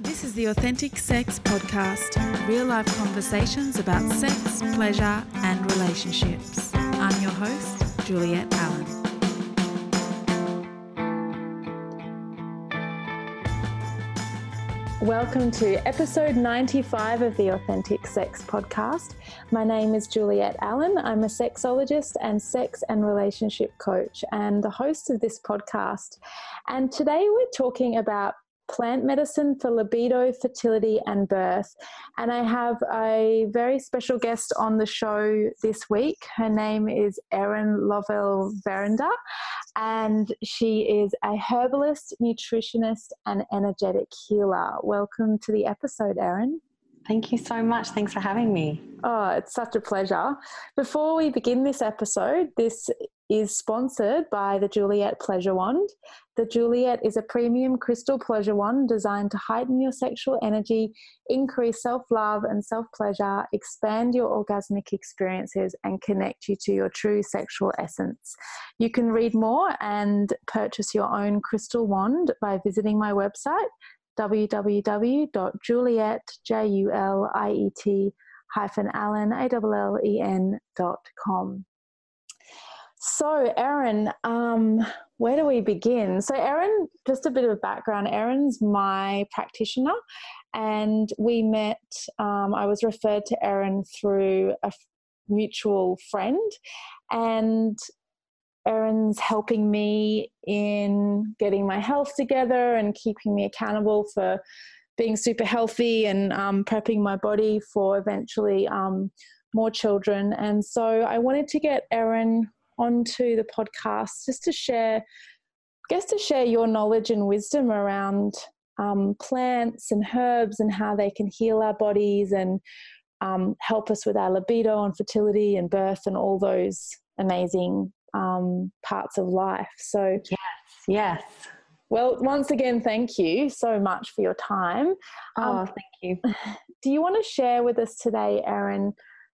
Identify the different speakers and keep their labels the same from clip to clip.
Speaker 1: This is the Authentic Sex Podcast, real life conversations about sex, pleasure, and relationships. I'm your host, Juliet Allen. Welcome to episode 95 of the Authentic Sex Podcast. My name is Juliet Allen. I'm a sexologist and sex and relationship coach, and the host of this podcast. And today we're talking about plant medicine for libido, fertility, and birth. And I have a very special guest on the show this week. Her name is Erin Lovell Verinder, and she is a herbalist, nutritionist, and energetic healer. Welcome to the episode, Erin.
Speaker 2: Thank you so much. Thanks for having me.
Speaker 1: Oh, it's such a pleasure. Before we begin this episode, this is sponsored by the Juliet Pleasure Wand. The Juliet is a premium crystal pleasure wand designed to heighten your sexual energy, increase self love and self pleasure, expand your orgasmic experiences, and connect you to your true sexual essence. You can read more and purchase your own crystal wand by visiting my website www.juliet-allen.com. So, Erin, um, where do we begin? So, Erin, just a bit of background. Erin's my practitioner, and we met. Um, I was referred to Erin through a mutual friend, and Erin's helping me in getting my health together and keeping me accountable for being super healthy and um, prepping my body for eventually um, more children. And so I wanted to get Erin onto the podcast just to share, I guess, to share your knowledge and wisdom around um, plants and herbs and how they can heal our bodies and um, help us with our libido and fertility and birth and all those amazing um, parts of life. So,
Speaker 2: yes, yes.
Speaker 1: Well, once again, thank you so much for your time.
Speaker 2: Oh, um, thank you.
Speaker 1: Do you want to share with us today, Erin,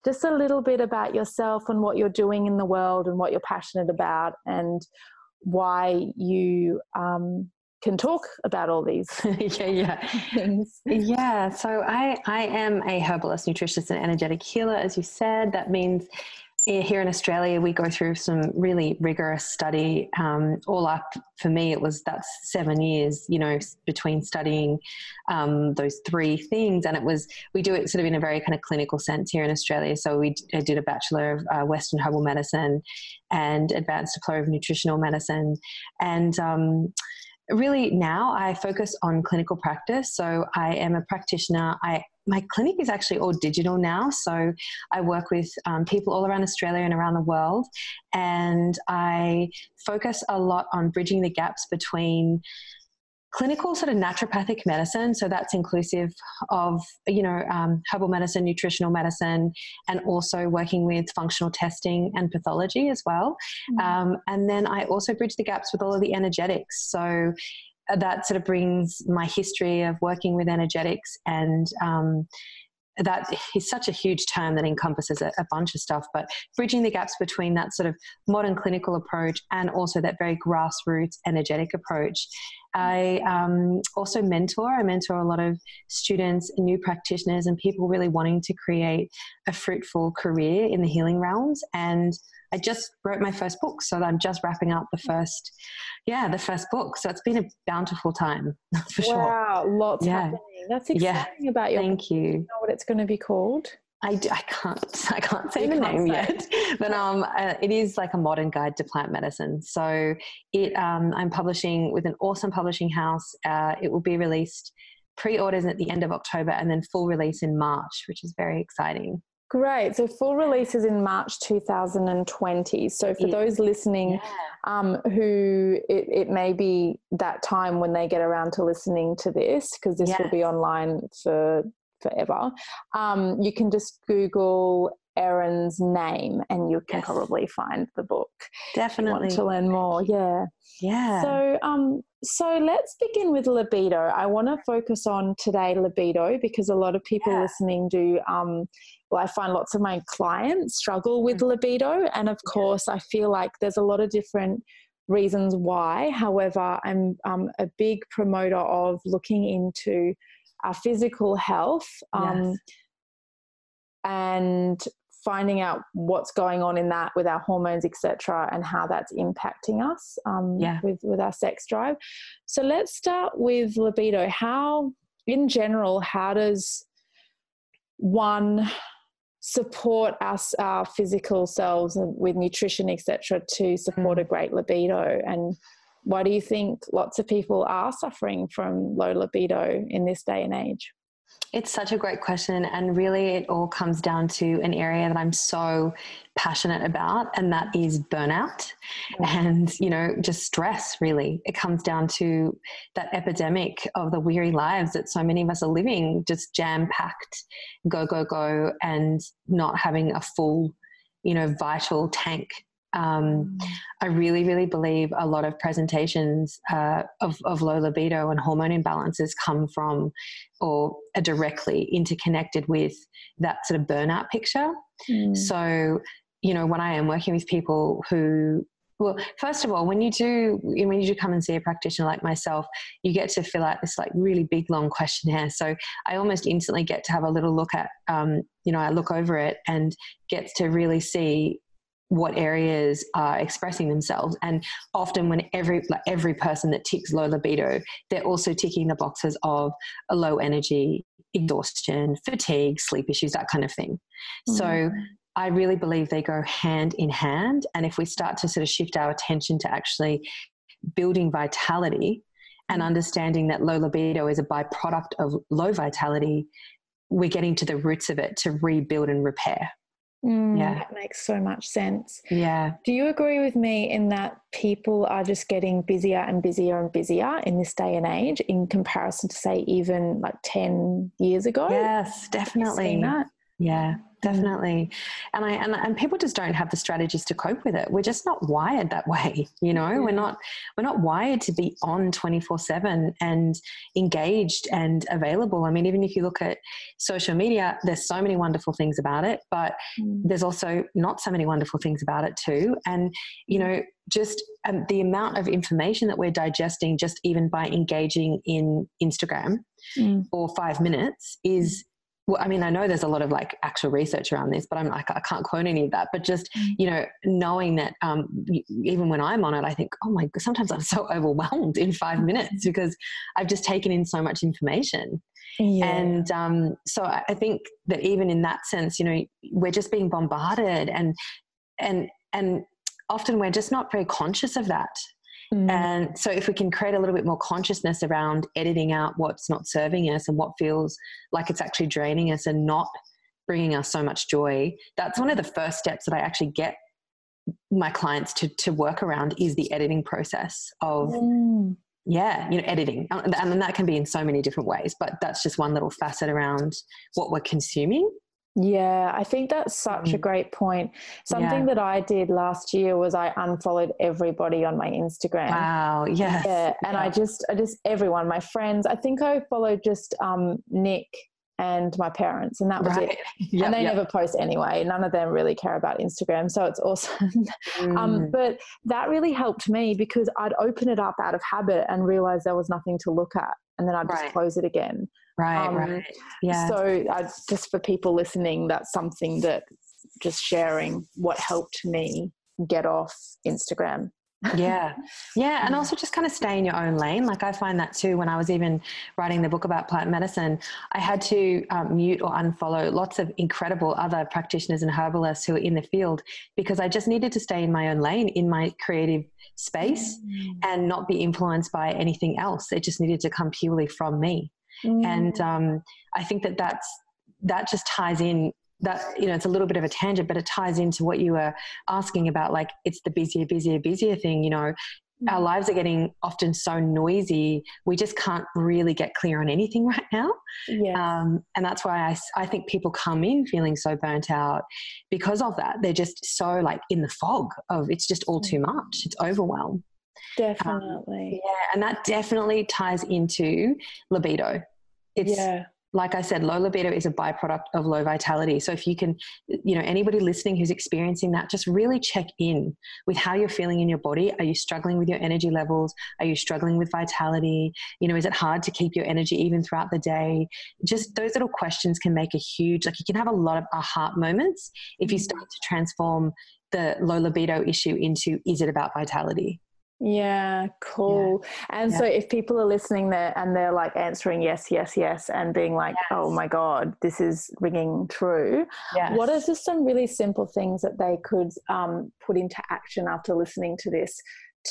Speaker 1: just a little bit about yourself and what you're doing in the world and what you're passionate about and why you um, can talk about all these
Speaker 2: yeah yeah. things. Yeah so i i am a herbalist nutritionist and energetic healer as you said. That means here in Australia, we go through some really rigorous study. Um, all up for me, it was that's seven years, you know, between studying um, those three things, and it was we do it sort of in a very kind of clinical sense here in Australia. So we I did a bachelor of uh, Western herbal medicine and advanced diploma of nutritional medicine, and um, really now I focus on clinical practice. So I am a practitioner. I my clinic is actually all digital now. So I work with um, people all around Australia and around the world, and I focus a lot on bridging the gaps between clinical sort of naturopathic medicine so that's inclusive of you know um, herbal medicine nutritional medicine and also working with functional testing and pathology as well mm-hmm. um, and then i also bridge the gaps with all of the energetics so that sort of brings my history of working with energetics and um, that is such a huge term that encompasses a, a, bunch of stuff, but bridging the gaps between that sort of modern clinical approach and also that very grassroots energetic approach. I um, also mentor. I mentor a lot of students, new practitioners, and people really wanting to create a fruitful career in the healing realms. And I just wrote my first book, so I'm just wrapping up the first, yeah, the first book. So it's been a bountiful time for sure.
Speaker 1: Wow, lots yeah. happening. That's exciting yeah. about your.
Speaker 2: Thank you. you
Speaker 1: know what it's going to be called?
Speaker 2: I, I can't I can't say you the can't name say. yet, but um, uh, it is like a modern guide to plant medicine. So it um, I'm publishing with an awesome publishing house. Uh, it will be released pre-orders at the end of October and then full release in March, which is very exciting.
Speaker 1: Great. So full release is in March 2020. So for yeah. those listening yeah. um, who it, it, may be that time when they get around to listening to this, because this will be online for forever, um, you can just Google Erin's name and you can yes. probably find the book.
Speaker 2: Definitely.
Speaker 1: Want to learn more. Yeah.
Speaker 2: Yeah.
Speaker 1: So um so let's begin with libido. I want to focus on today libido because a lot of people yeah. listening do um well, I find lots of my clients struggle with mm. libido. And of course, I feel like there's a lot of different reasons why. However, I'm um, a big promoter of looking into our physical health um, yes. and finding out what's going on in that with our hormones etc and how that's impacting us um, yeah. with, with our sex drive so let's start with libido how in general how does one support us our physical selves with nutrition etc to support a mm. great libido and why do you think lots of people are suffering from low libido in this day and age
Speaker 2: it's such a great question. And really, it all comes down to an area that I'm so passionate about, and that is burnout mm. and, you know, just stress, really. It comes down to that epidemic of the weary lives that so many of us are living, just jam packed, go, go, go, and not having a full, you know, vital tank um, I really, really believe a lot of presentations uh, of, of low libido and hormone imbalances come from or are directly interconnected with that sort of burnout picture. Mm. So, you know, when I am working with people who well, first of all, when you do when you do come and see a practitioner like myself, you get to fill out this like really big long questionnaire. So I almost instantly get to have a little look at, um, you know, I look over it and gets to really see what areas are expressing themselves and often when every like every person that ticks low libido they're also ticking the boxes of a low energy exhaustion fatigue sleep issues that kind of thing mm. so i really believe they go hand in hand and if we start to sort of shift our attention to actually building vitality and mm. understanding that low libido is a byproduct of low vitality we're getting to the roots of it to rebuild and repair
Speaker 1: Mm, yeah. That makes so much sense.
Speaker 2: Yeah.
Speaker 1: Do you agree with me in that people are just getting busier and busier and busier in this day and age in comparison to, say, even like 10 years ago?
Speaker 2: Yes, definitely. That? Yeah. Mm. definitely and i and, and people just don't have the strategies to cope with it we're just not wired that way you know we're not we're not wired to be on 24 7 and engaged and available i mean even if you look at social media there's so many wonderful things about it but mm. there's also not so many wonderful things about it too and you know just um, the amount of information that we're digesting just even by engaging in instagram mm. for five minutes is well, I mean, I know there's a lot of like actual research around this, but I'm like, I can't quote any of that. But just, mm. you know, knowing that um, even when I'm on it, I think, oh my, God, sometimes I'm so overwhelmed in five mm. minutes because I've just taken in so much information. Yeah. And um, so I think that even in that sense, you know, we're just being bombarded and, and, and often we're just not very conscious of that. Mm. And so, if we can create a little bit more consciousness around editing out what's not serving us and what feels like it's actually draining us and not bringing us so much joy, that's one of the first steps that I actually get my clients to, to work around is the editing process of. Mm. Yeah, you know, editing. And then that can be in so many different ways, but that's just one little facet around what we're consuming
Speaker 1: yeah, I think that's such mm. a great point. Something yeah. that I did last year was I unfollowed everybody on my Instagram.
Speaker 2: Wow, yes.
Speaker 1: Yeah, and yeah. I just, I just everyone, my friends. I think I followed just um, Nick and my parents, and that was right. it. Yep, and they yep. never post anyway. None of them really care about Instagram, so it's awesome. Um, mm. um, but that really helped me because I'd open it up out of habit and realize there was nothing to look at, and then I'd just right. close it again.
Speaker 2: Right, um, right. Yeah.
Speaker 1: So I, just for people listening, that's something that just sharing what helped me get off Instagram.
Speaker 2: yeah. Yeah. And also just kind of stay in your own lane. Like I find that too when I was even writing the book about plant medicine, I had to um, mute or unfollow lots of incredible other practitioners and herbalists who are in the field because I just needed to stay in my own lane in my creative space mm. and not be influenced by anything else. It just needed to come purely from me. Mm. And um, I think that that's, that just ties in that you know it's a little bit of a tangent but it ties into what you were asking about like it's the busier busier busier thing you know our mm. lives are getting often so noisy we just can't really get clear on anything right now yes. um, and that's why I, I think people come in feeling so burnt out because of that they're just so like in the fog of it's just all too mm. much it's overwhelm
Speaker 1: definitely
Speaker 2: um, yeah and that definitely ties into libido
Speaker 1: it's yeah
Speaker 2: like I said, low libido is a byproduct of low vitality. So if you can, you know, anybody listening who's experiencing that, just really check in with how you're feeling in your body. Are you struggling with your energy levels? Are you struggling with vitality? You know, is it hard to keep your energy even throughout the day? Just those little questions can make a huge, like you can have a lot of aha moments if you mm. start to transform the low libido issue into is it about vitality?
Speaker 1: Yeah, cool. Yeah. And yeah. so if people are listening there and they're like answering yes, yes, yes, and being like, oh yes. oh my God, this is ringing true, yes. what are just some really simple things that they could um, put into action after listening to this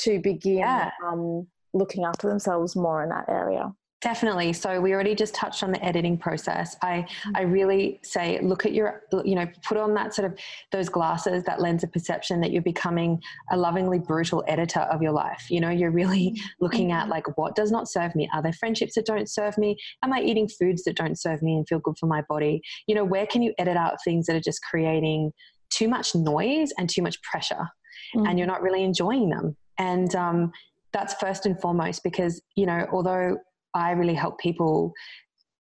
Speaker 1: to begin yeah. um, looking after themselves more in that area?
Speaker 2: Definitely. So we already just touched on the editing process. I mm-hmm. I really say look at your you know put on that sort of those glasses that lens of perception that you're becoming a lovingly brutal editor of your life. You know, you're really mm-hmm. looking at mm-hmm. like what does not serve me? Are there friendships that don't serve me? Am I eating foods that don't serve me and feel good for my body? You know, where can you edit out things that are just creating too much noise and too much pressure mm-hmm. and you're not really enjoying them? And um, that's first and foremost because, you know, although I really help people.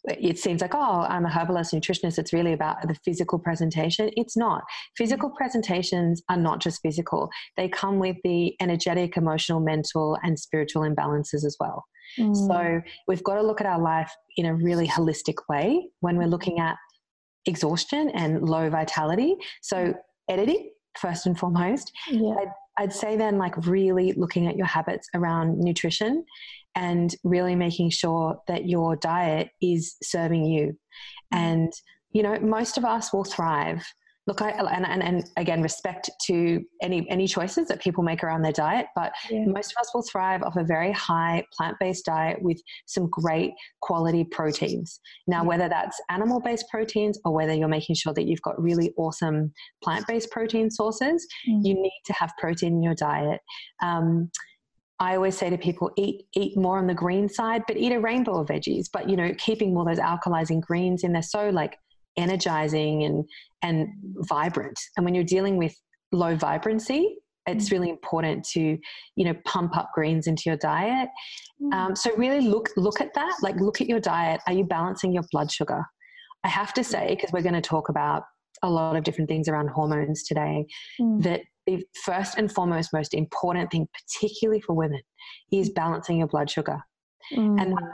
Speaker 2: It seems like, oh, I'm a herbalist nutritionist. It's really about the physical presentation. It's not. Physical presentations are not just physical, they come with the energetic, emotional, mental, and spiritual imbalances as well. Mm. So we've got to look at our life in a really holistic way when we're looking at exhaustion and low vitality. So, editing, first and foremost. Yeah. I'd, I'd say then, like, really looking at your habits around nutrition and really making sure that your diet is serving you. Mm-hmm. And, you know, most of us will thrive. Look, I, and, and, and again, respect to any, any choices that people make around their diet, but yeah. most of us will thrive off a very high plant based diet with some great quality proteins. Now, yeah. whether that's animal based proteins or whether you're making sure that you've got really awesome plant based protein sources, mm. you need to have protein in your diet. Um, I always say to people, eat eat more on the green side, but eat a rainbow of veggies. But you know, keeping all those alkalizing greens in there, so like energizing and and vibrant. And when you're dealing with low vibrancy, it's mm. really important to you know pump up greens into your diet. Mm. Um, so really look look at that. Like look at your diet. Are you balancing your blood sugar? I have to say because we're going to talk about a lot of different things around hormones today mm. that the first and foremost most important thing, particularly for women, is balancing your blood sugar. Mm. And that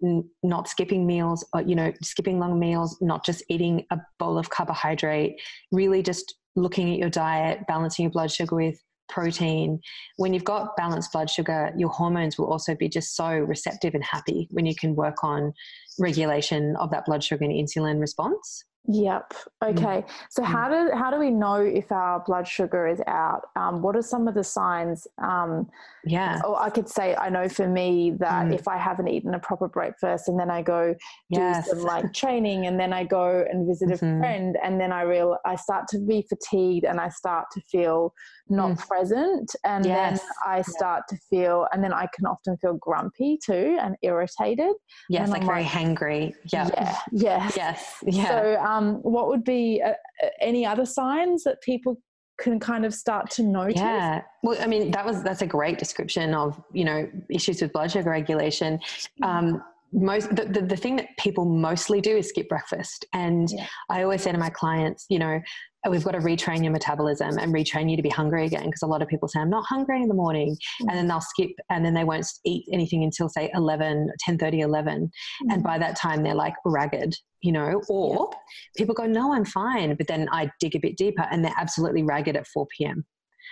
Speaker 2: means not skipping meals, or, you know, skipping long meals, not just eating a bowl of carbohydrate, really just looking at your diet, balancing your blood sugar with protein. When you've got balanced blood sugar, your hormones will also be just so receptive and happy when you can work on regulation of that blood sugar and insulin response.
Speaker 1: Yep. Mm. Okay. So mm. how do how do we know if our blood sugar is out? Um, what are some of the signs? Um,
Speaker 2: yeah.
Speaker 1: Or I could say I know for me that mm. if I haven't eaten a proper breakfast and then I go do yes. some like training and then I go and visit mm-hmm. a friend and then I real I start to be fatigued and I start to feel not mm. present and yes. then I start yeah. to feel and then I can often feel grumpy too and irritated.
Speaker 2: Yes,
Speaker 1: and
Speaker 2: like I'm very like, hangry.
Speaker 1: Yep. Yeah. Yes.
Speaker 2: Yes. Yeah.
Speaker 1: So um, what would be uh, uh, any other signs that people can kind of start to notice?
Speaker 2: Yeah. Well, I mean, that was that's a great description of you know issues with blood sugar regulation. Mm. Um, most the, the, the, thing that people mostly do is skip breakfast and yeah. i always say to my clients you know we've got to retrain your metabolism and retrain you to be hungry again because a lot of people say i'm not hungry in the morning mm-hmm. and then they'll skip and then they won't eat anything until say 11 10 30 11 mm-hmm. and by that time they're like ragged you know or yeah. people go no i'm fine but then i dig a bit deeper and they're absolutely ragged at 4 p.m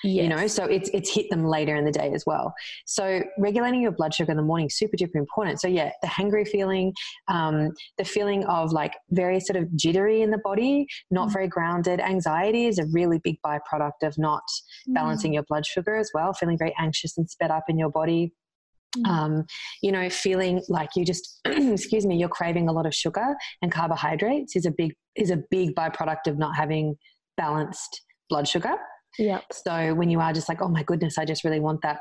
Speaker 2: Yes. You know, so it's it's hit them later in the day as well. So regulating your blood sugar in the morning super duper important. So yeah, the hungry feeling, um, the feeling of like very sort of jittery in the body, not mm. very grounded. Anxiety is a really big byproduct of not mm. balancing your blood sugar as well. Feeling very anxious and sped up in your body. Mm. Um, you know, feeling like you just, excuse me, you're craving a lot of sugar and carbohydrates is a big is a big byproduct of not having balanced blood sugar.
Speaker 1: Yeah.
Speaker 2: So when you are just like, oh my goodness, I just really want that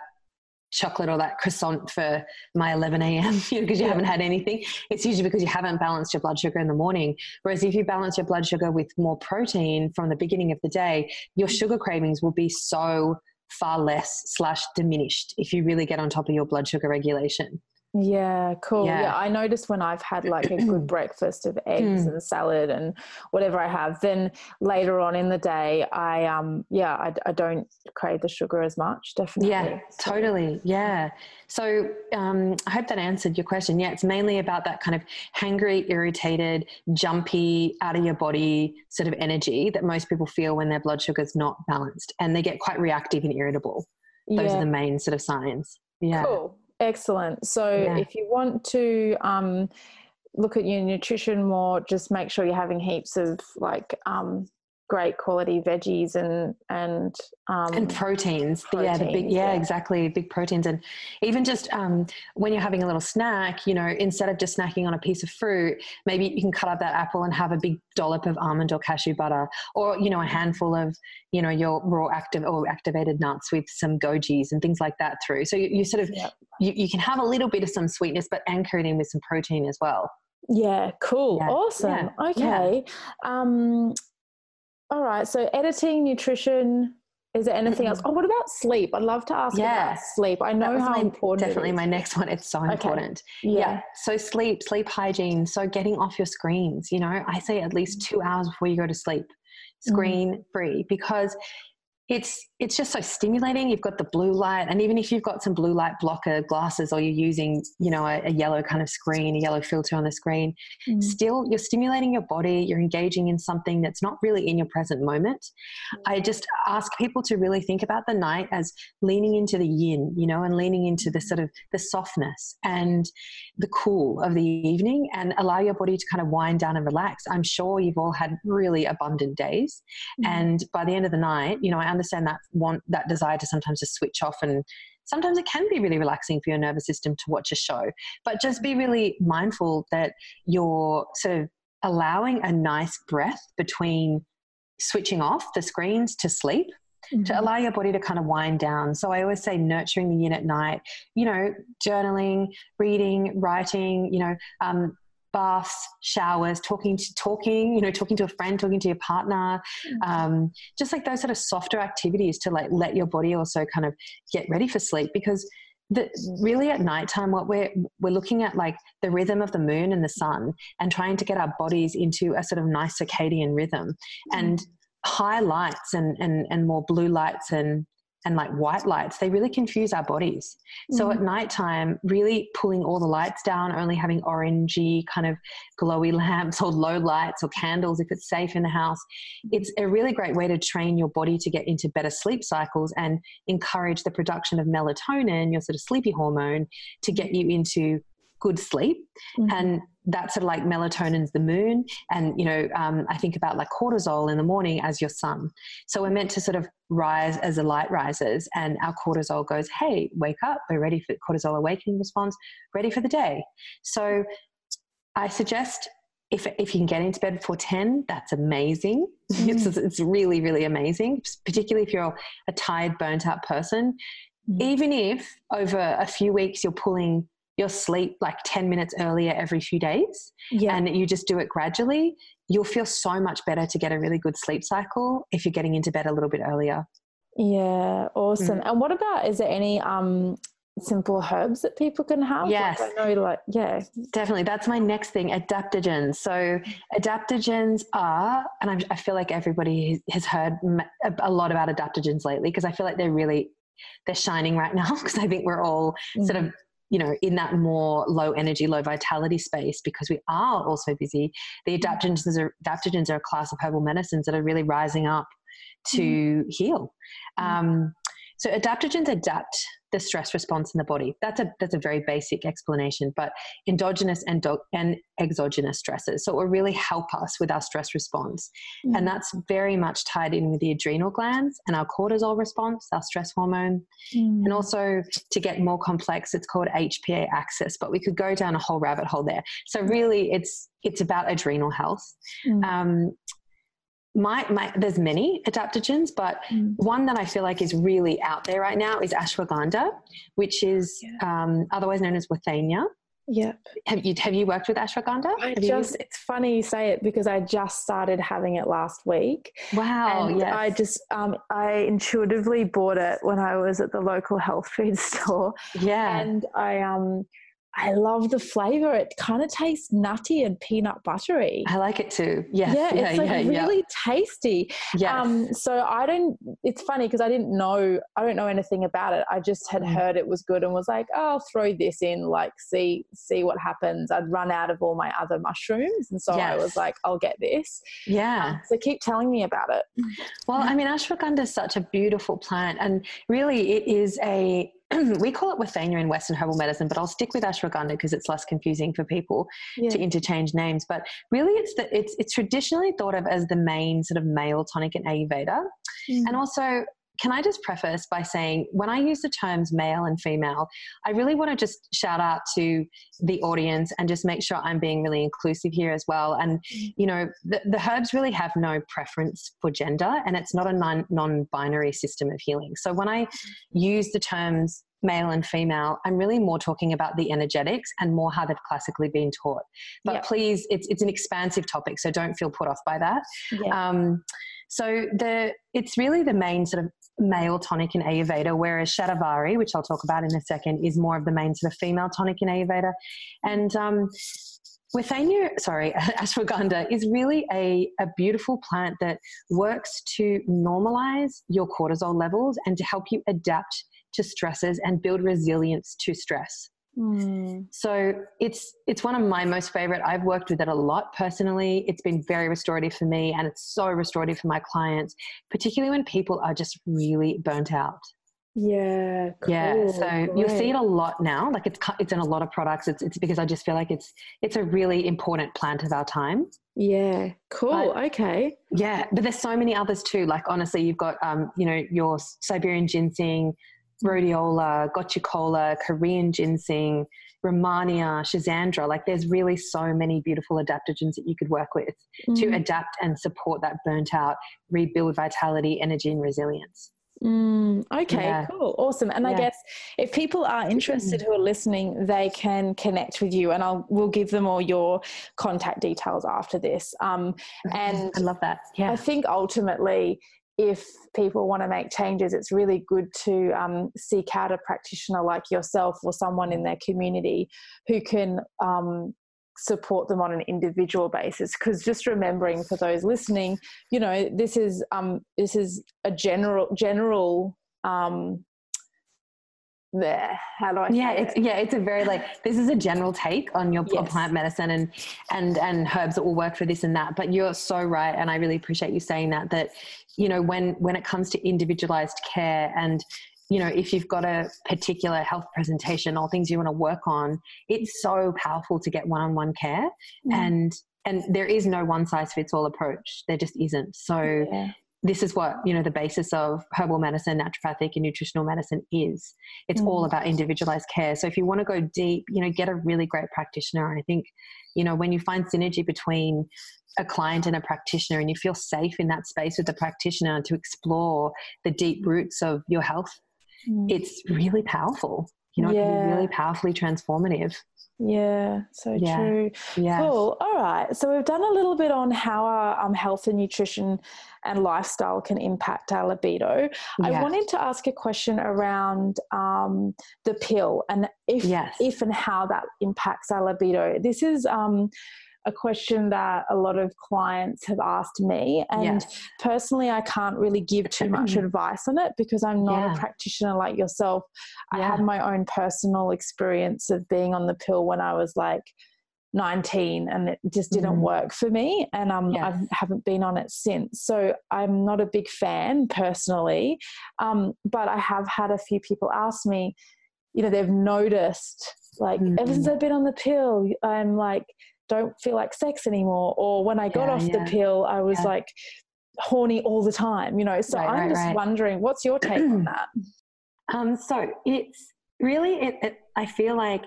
Speaker 2: chocolate or that croissant for my 11 a.m. because you, yeah. haven't had anything. It's usually because you haven't balanced your blood sugar in the morning. Whereas if you balance your blood sugar with more protein from the beginning of the day, your sugar cravings will be so far less slash diminished if you really get on top of your blood sugar regulation.
Speaker 1: Yeah, cool. Yeah. yeah. I notice when I've had like a good breakfast of eggs mm. and salad and whatever I have, then later on in the day, I um yeah, I, I don't crave the sugar as much. Definitely.
Speaker 2: Yeah, so. totally. Yeah. So um, I hope that answered your question. Yeah, it's mainly about that kind of hangry, irritated, jumpy, out of your body sort of energy that most people feel when their blood sugar is not balanced, and they get quite reactive and irritable. Those yeah. are the main sort of signs. Yeah.
Speaker 1: Cool. Excellent. So yeah. if you want to um, look at your nutrition more, just make sure you're having heaps of like um, great quality veggies and and
Speaker 2: um, and proteins. proteins. Yeah, the big yeah, yeah, exactly big proteins and even just um, when you're having a little snack, you know, instead of just snacking on a piece of fruit, maybe you can cut up that apple and have a big dollop of almond or cashew butter, or you know, a handful of you know your raw active or activated nuts with some gojis and things like that through. So you, you sort of yep. you, you can have a little bit of some sweetness, but anchor it in with some protein as well.
Speaker 1: Yeah, cool. Yeah. Awesome. Yeah. Okay. Yeah. Um, all right. So editing, nutrition. Is there anything else? Oh, what about sleep? I'd love to ask yeah. about sleep. I know how
Speaker 2: my,
Speaker 1: important.
Speaker 2: Definitely, my next one. It's so okay. important. Yeah. yeah. So sleep, sleep hygiene. So getting off your screens. You know, I say at least two hours before you go to sleep, screen mm. free, because it's it's just so stimulating. You've got the blue light, and even if you've got some blue light blocker glasses, or you're using, you know, a, a yellow kind of screen, a yellow filter on the screen, mm. still you're stimulating your body. You're engaging in something that's not really in your present moment. Mm. I just ask people to really think about the night as leaning into the yin, you know, and leaning into the sort of the softness and the cool of the evening, and allow your body to kind of wind down and relax. I'm sure you've all had really abundant days, mm. and by the end of the night, you know, I understand that want that desire to sometimes just switch off and sometimes it can be really relaxing for your nervous system to watch a show but just be really mindful that you're sort of allowing a nice breath between switching off the screens to sleep Mm-hmm. to allow your body to kind of wind down. So I always say nurturing the yin at night, you know, journaling, reading, writing, you know, um, baths, showers, talking to talking, you know, talking to a friend, talking to your partner, mm-hmm. um, just like those sort of softer activities to like let your body also kind of get ready for sleep because the, really at nighttime what we're we're looking at like the rhythm of the moon and the sun and trying to get our bodies into a sort of nice circadian rhythm mm-hmm. and high lights and, and and more blue lights and and like white lights, they really confuse our bodies. So at mm-hmm. nighttime, really pulling all the lights down, only having orangey kind of glowy lamps or low lights or candles if it's safe in the house, mm-hmm. it's a really great way to train your body to get into better sleep cycles and encourage the production of melatonin, your sort of sleepy hormone, to get mm-hmm. you into good sleep. Mm-hmm. And that sort of like melatonin's the moon. And, you know, um, I think about like cortisol in the morning as your sun. So we're meant to sort of rise as the light rises and our cortisol goes, hey, wake up. We're ready for cortisol awakening response, ready for the day. So I suggest if, if you can get into bed before 10, that's amazing. Mm. It's, it's really, really amazing, particularly if you're a tired, burnt out person. Mm. Even if over a few weeks you're pulling your sleep like 10 minutes earlier every few days yeah. and you just do it gradually, you'll feel so much better to get a really good sleep cycle if you're getting into bed a little bit earlier.
Speaker 1: Yeah, awesome. Mm. And what about is there any um simple herbs that people can have?
Speaker 2: Yes.
Speaker 1: Like I know like yeah.
Speaker 2: Definitely. That's my next thing, adaptogens. So adaptogens are and i I feel like everybody has heard a lot about adaptogens lately because I feel like they're really they're shining right now because I think we're all mm. sort of mm you know, in that more low energy, low vitality space because we are also busy. The adaptogens are, adaptogens are a class of herbal medicines that are really rising up to mm. heal. Mm. Um, so adaptogens adapt the stress response in the body. That's a that's a very basic explanation, but endogenous and, do- and exogenous stresses. So it will really help us with our stress response, mm. and that's very much tied in with the adrenal glands and our cortisol response, our stress hormone, mm. and also to get more complex, it's called HPA axis. But we could go down a whole rabbit hole there. So really, it's it's about adrenal health. Mm. Um, my, my there's many adaptogens, but mm. one that I feel like is really out there right now is ashwagandha, which is yeah. um, otherwise known as withania.
Speaker 1: Yep.
Speaker 2: Have you have you worked with ashwagandha?
Speaker 1: I
Speaker 2: have
Speaker 1: just you? it's funny you say it because I just started having it last week.
Speaker 2: Wow.
Speaker 1: And yes. I just um, I intuitively bought it when I was at the local health food store.
Speaker 2: Yeah.
Speaker 1: And I um I love the flavor. It kind of tastes nutty and peanut buttery.
Speaker 2: I like it too. Yes.
Speaker 1: Yeah, yeah it's like yeah, really yeah. tasty.
Speaker 2: Yeah. Um,
Speaker 1: so I don't. It's funny because I didn't know. I don't know anything about it. I just had mm. heard it was good and was like, oh, I'll throw this in. Like, see see what happens. I'd run out of all my other mushrooms, and so yes. I was like, I'll get this.
Speaker 2: Yeah. Um,
Speaker 1: so keep telling me about it.
Speaker 2: Well, I mean, ashwagandha is such a beautiful plant, and really, it is a we call it withania in Western herbal medicine, but I'll stick with ashwagandha because it's less confusing for people yeah. to interchange names. But really, it's the, it's it's traditionally thought of as the main sort of male tonic in Ayurveda, mm. and also can I just preface by saying when I use the terms male and female, I really want to just shout out to the audience and just make sure I'm being really inclusive here as well. And, you know, the, the herbs really have no preference for gender and it's not a non binary system of healing. So when I use the terms male and female, I'm really more talking about the energetics and more how they've classically been taught. But please, it's, it's an expansive topic, so don't feel put off by that. Um, so the it's really the main sort of male tonic in Ayurveda, whereas Shatavari, which I'll talk about in a second, is more of the main sort of female tonic in Ayurveda. And um, Withania, sorry, ashwagandha is really a, a beautiful plant that works to normalize your cortisol levels and to help you adapt to stresses and build resilience to stress. Mm. So it's it's one of my most favorite. I've worked with it a lot personally. It's been very restorative for me, and it's so restorative for my clients, particularly when people are just really burnt out.
Speaker 1: Yeah,
Speaker 2: cool, yeah. So great. you'll see it a lot now. Like it's it's in a lot of products. It's it's because I just feel like it's it's a really important plant of our time.
Speaker 1: Yeah, cool. But, okay.
Speaker 2: Yeah, but there's so many others too. Like honestly, you've got um, you know, your Siberian ginseng, rhodiola, gotu Korean ginseng, Rehmannia, Schisandra. Like there's really so many beautiful adaptogens that you could work with mm. to adapt and support that burnt out, rebuild vitality, energy, and resilience.
Speaker 1: Mm, okay, yeah. cool, awesome. And yeah. I guess if people are interested who are listening, they can connect with you, and I'll we'll give them all your contact details after this. Um, and
Speaker 2: I love that. Yeah,
Speaker 1: I think ultimately if people want to make changes, it's really good to um, seek out a practitioner like yourself or someone in their community who can um, support them on an individual basis. Because just remembering for those listening, you know, this is um, this is a general general um, there how do i
Speaker 2: yeah it's it? yeah it's a very like this is a general take on your yes. plant medicine and and and herbs that will work for this and that but you're so right and i really appreciate you saying that that you know when when it comes to individualized care and you know if you've got a particular health presentation or things you want to work on it's so powerful to get one-on-one care mm. and and there is no one size fits all approach there just isn't so yeah this is what you know the basis of herbal medicine naturopathic and nutritional medicine is it's mm. all about individualized care so if you want to go deep you know get a really great practitioner and i think you know when you find synergy between a client and a practitioner and you feel safe in that space with the practitioner to explore the deep roots of your health mm. it's really powerful you know yeah. it can be really powerfully transformative
Speaker 1: yeah, so yeah. true. Yeah. Cool. All right. So we've done a little bit on how our um, health and nutrition and lifestyle can impact our libido. Yeah. I wanted to ask a question around um, the pill and if, yes. if and how that impacts our libido. This is um, a question that a lot of clients have asked me. And yes. personally, I can't really give too much advice on it because I'm not yeah. a practitioner like yourself. Yeah. I had my own personal experience of being on the pill when I was like 19 and it just didn't mm. work for me. And um, yes. I haven't been on it since. So I'm not a big fan personally. Um, but I have had a few people ask me, you know, they've noticed like mm. ever since I've been on the pill, I'm like, don't feel like sex anymore. Or when I got yeah, off yeah. the pill, I was yeah. like horny all the time, you know. So right, I'm right, just right. wondering, what's your take on that?
Speaker 2: Um, so it's really, it, it, I feel like,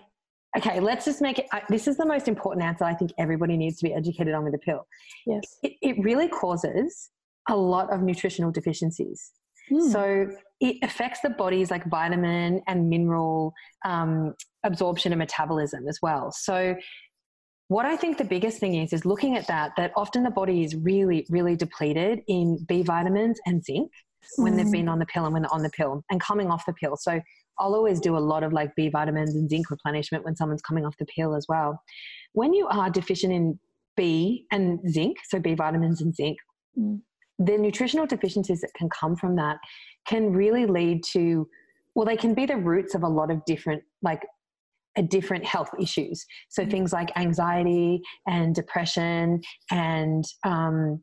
Speaker 2: okay, let's just make it. I, this is the most important answer I think everybody needs to be educated on with the pill.
Speaker 1: Yes.
Speaker 2: It, it really causes a lot of nutritional deficiencies. Mm. So it affects the body's like vitamin and mineral um, absorption and metabolism as well. So what I think the biggest thing is, is looking at that, that often the body is really, really depleted in B vitamins and zinc when they've been mm. on the pill and when they're on the pill and coming off the pill. So I'll always do a lot of like B vitamins and zinc replenishment when someone's coming off the pill as well. When you are deficient in B and zinc, so B vitamins and zinc, mm. the nutritional deficiencies that can come from that can really lead to, well, they can be the roots of a lot of different, like, different health issues. So mm. things like anxiety and depression and um,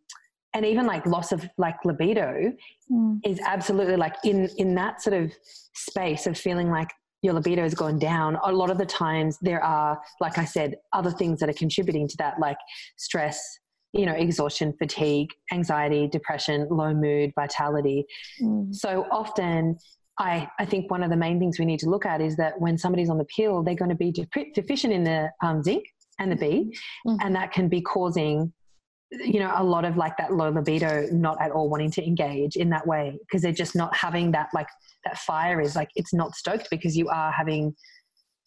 Speaker 2: and even like loss of like libido mm. is absolutely like in in that sort of space of feeling like your libido has gone down a lot of the times there are like i said other things that are contributing to that like stress you know exhaustion fatigue anxiety depression low mood vitality mm. so often I, I think one of the main things we need to look at is that when somebody's on the pill, they're going to be deficient in the um, zinc and the B, mm. and that can be causing you know a lot of like that low libido not at all wanting to engage in that way because they're just not having that like that fire is like it's not stoked because you are having